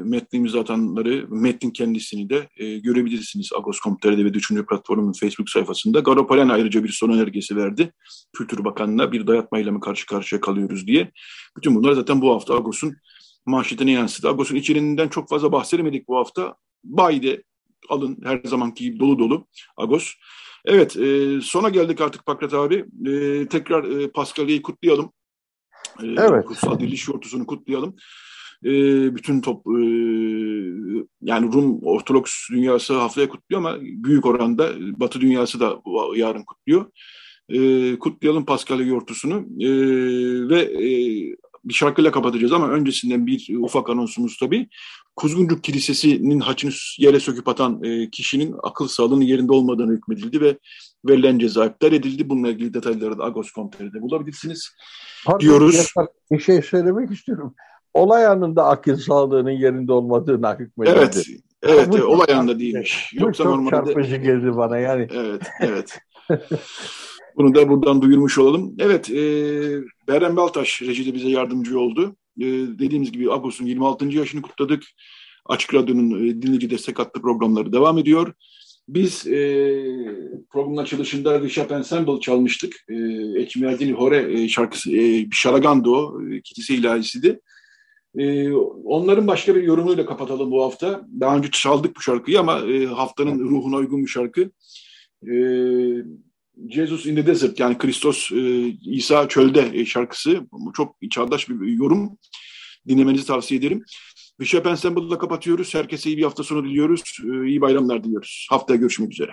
metni imzatanları, metnin kendisini de e, görebilirsiniz Agos.com.tr'de ve Düşünce Platformu'nun Facebook sayfasında. Garopalen ayrıca bir son önergesi verdi. Kültür Bakanı'na bir dayatmayla mı karşı karşıya kalıyoruz diye. Bütün bunlar zaten bu hafta Agos'un manşetine yansıdı. Agos'un içeriğinden çok fazla bahsedemedik bu hafta. Bayde alın her zamanki gibi dolu dolu Agos. Evet e, sona geldik artık Pakrat abi. E, tekrar e, Paskalya'yı kutlayalım. E, evet. Kutsal Diriliş Yortusunu kutlayalım. E, bütün top e, yani Rum Ortodoks dünyası haftaya kutluyor ama büyük oranda Batı dünyası da yarın kutluyor. E, kutlayalım Paskalya Yortusunu e, ve e, bir şarkıyla kapatacağız ama öncesinden bir ufak anonsumuz tabii. Kuzguncuk Kilisesi'nin haçını yere söküp atan e, kişinin akıl sağlığının yerinde olmadığını hükmedildi ve verilen ceza iptal edildi. Bununla ilgili detayları da Agos.com.tr'de bulabilirsiniz. Pardon, diyoruz. Bir şey söylemek istiyorum. Olay anında akıl sağlığının yerinde olmadığına hükmedildi. Evet, evet, evet olay anında değilmiş. Bu Yoksa çok normalde... çarpıcı geldi bana yani. Evet, evet. Bunu da buradan duyurmuş olalım. Evet, e, Beren Baltaş rejide bize yardımcı oldu. E, dediğimiz gibi Agos'un 26. yaşını kutladık. Açık Radyo'nun e, dinleyici destek hattı programları devam ediyor. Biz e, programın açılışında Rişap Ensemble çalmıştık. E, Ekmiyadini Hore e, şarkısı, e, Şaragando e, kilise ilahisiydi. E, onların başka bir yorumuyla kapatalım bu hafta. Daha önce çaldık bu şarkıyı ama e, haftanın ruhuna uygun bir şarkı. e, Jesus in the Desert yani Kristos e, İsa çölde e, şarkısı çok çağdaş bir yorum dinlemenizi tavsiye ederim. Bir Chopin Ensemble'la kapatıyoruz. Herkese iyi bir hafta sonu diliyoruz. E, iyi bayramlar diliyoruz. Haftaya görüşmek üzere.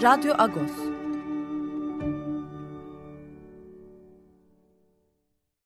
Radyo Agos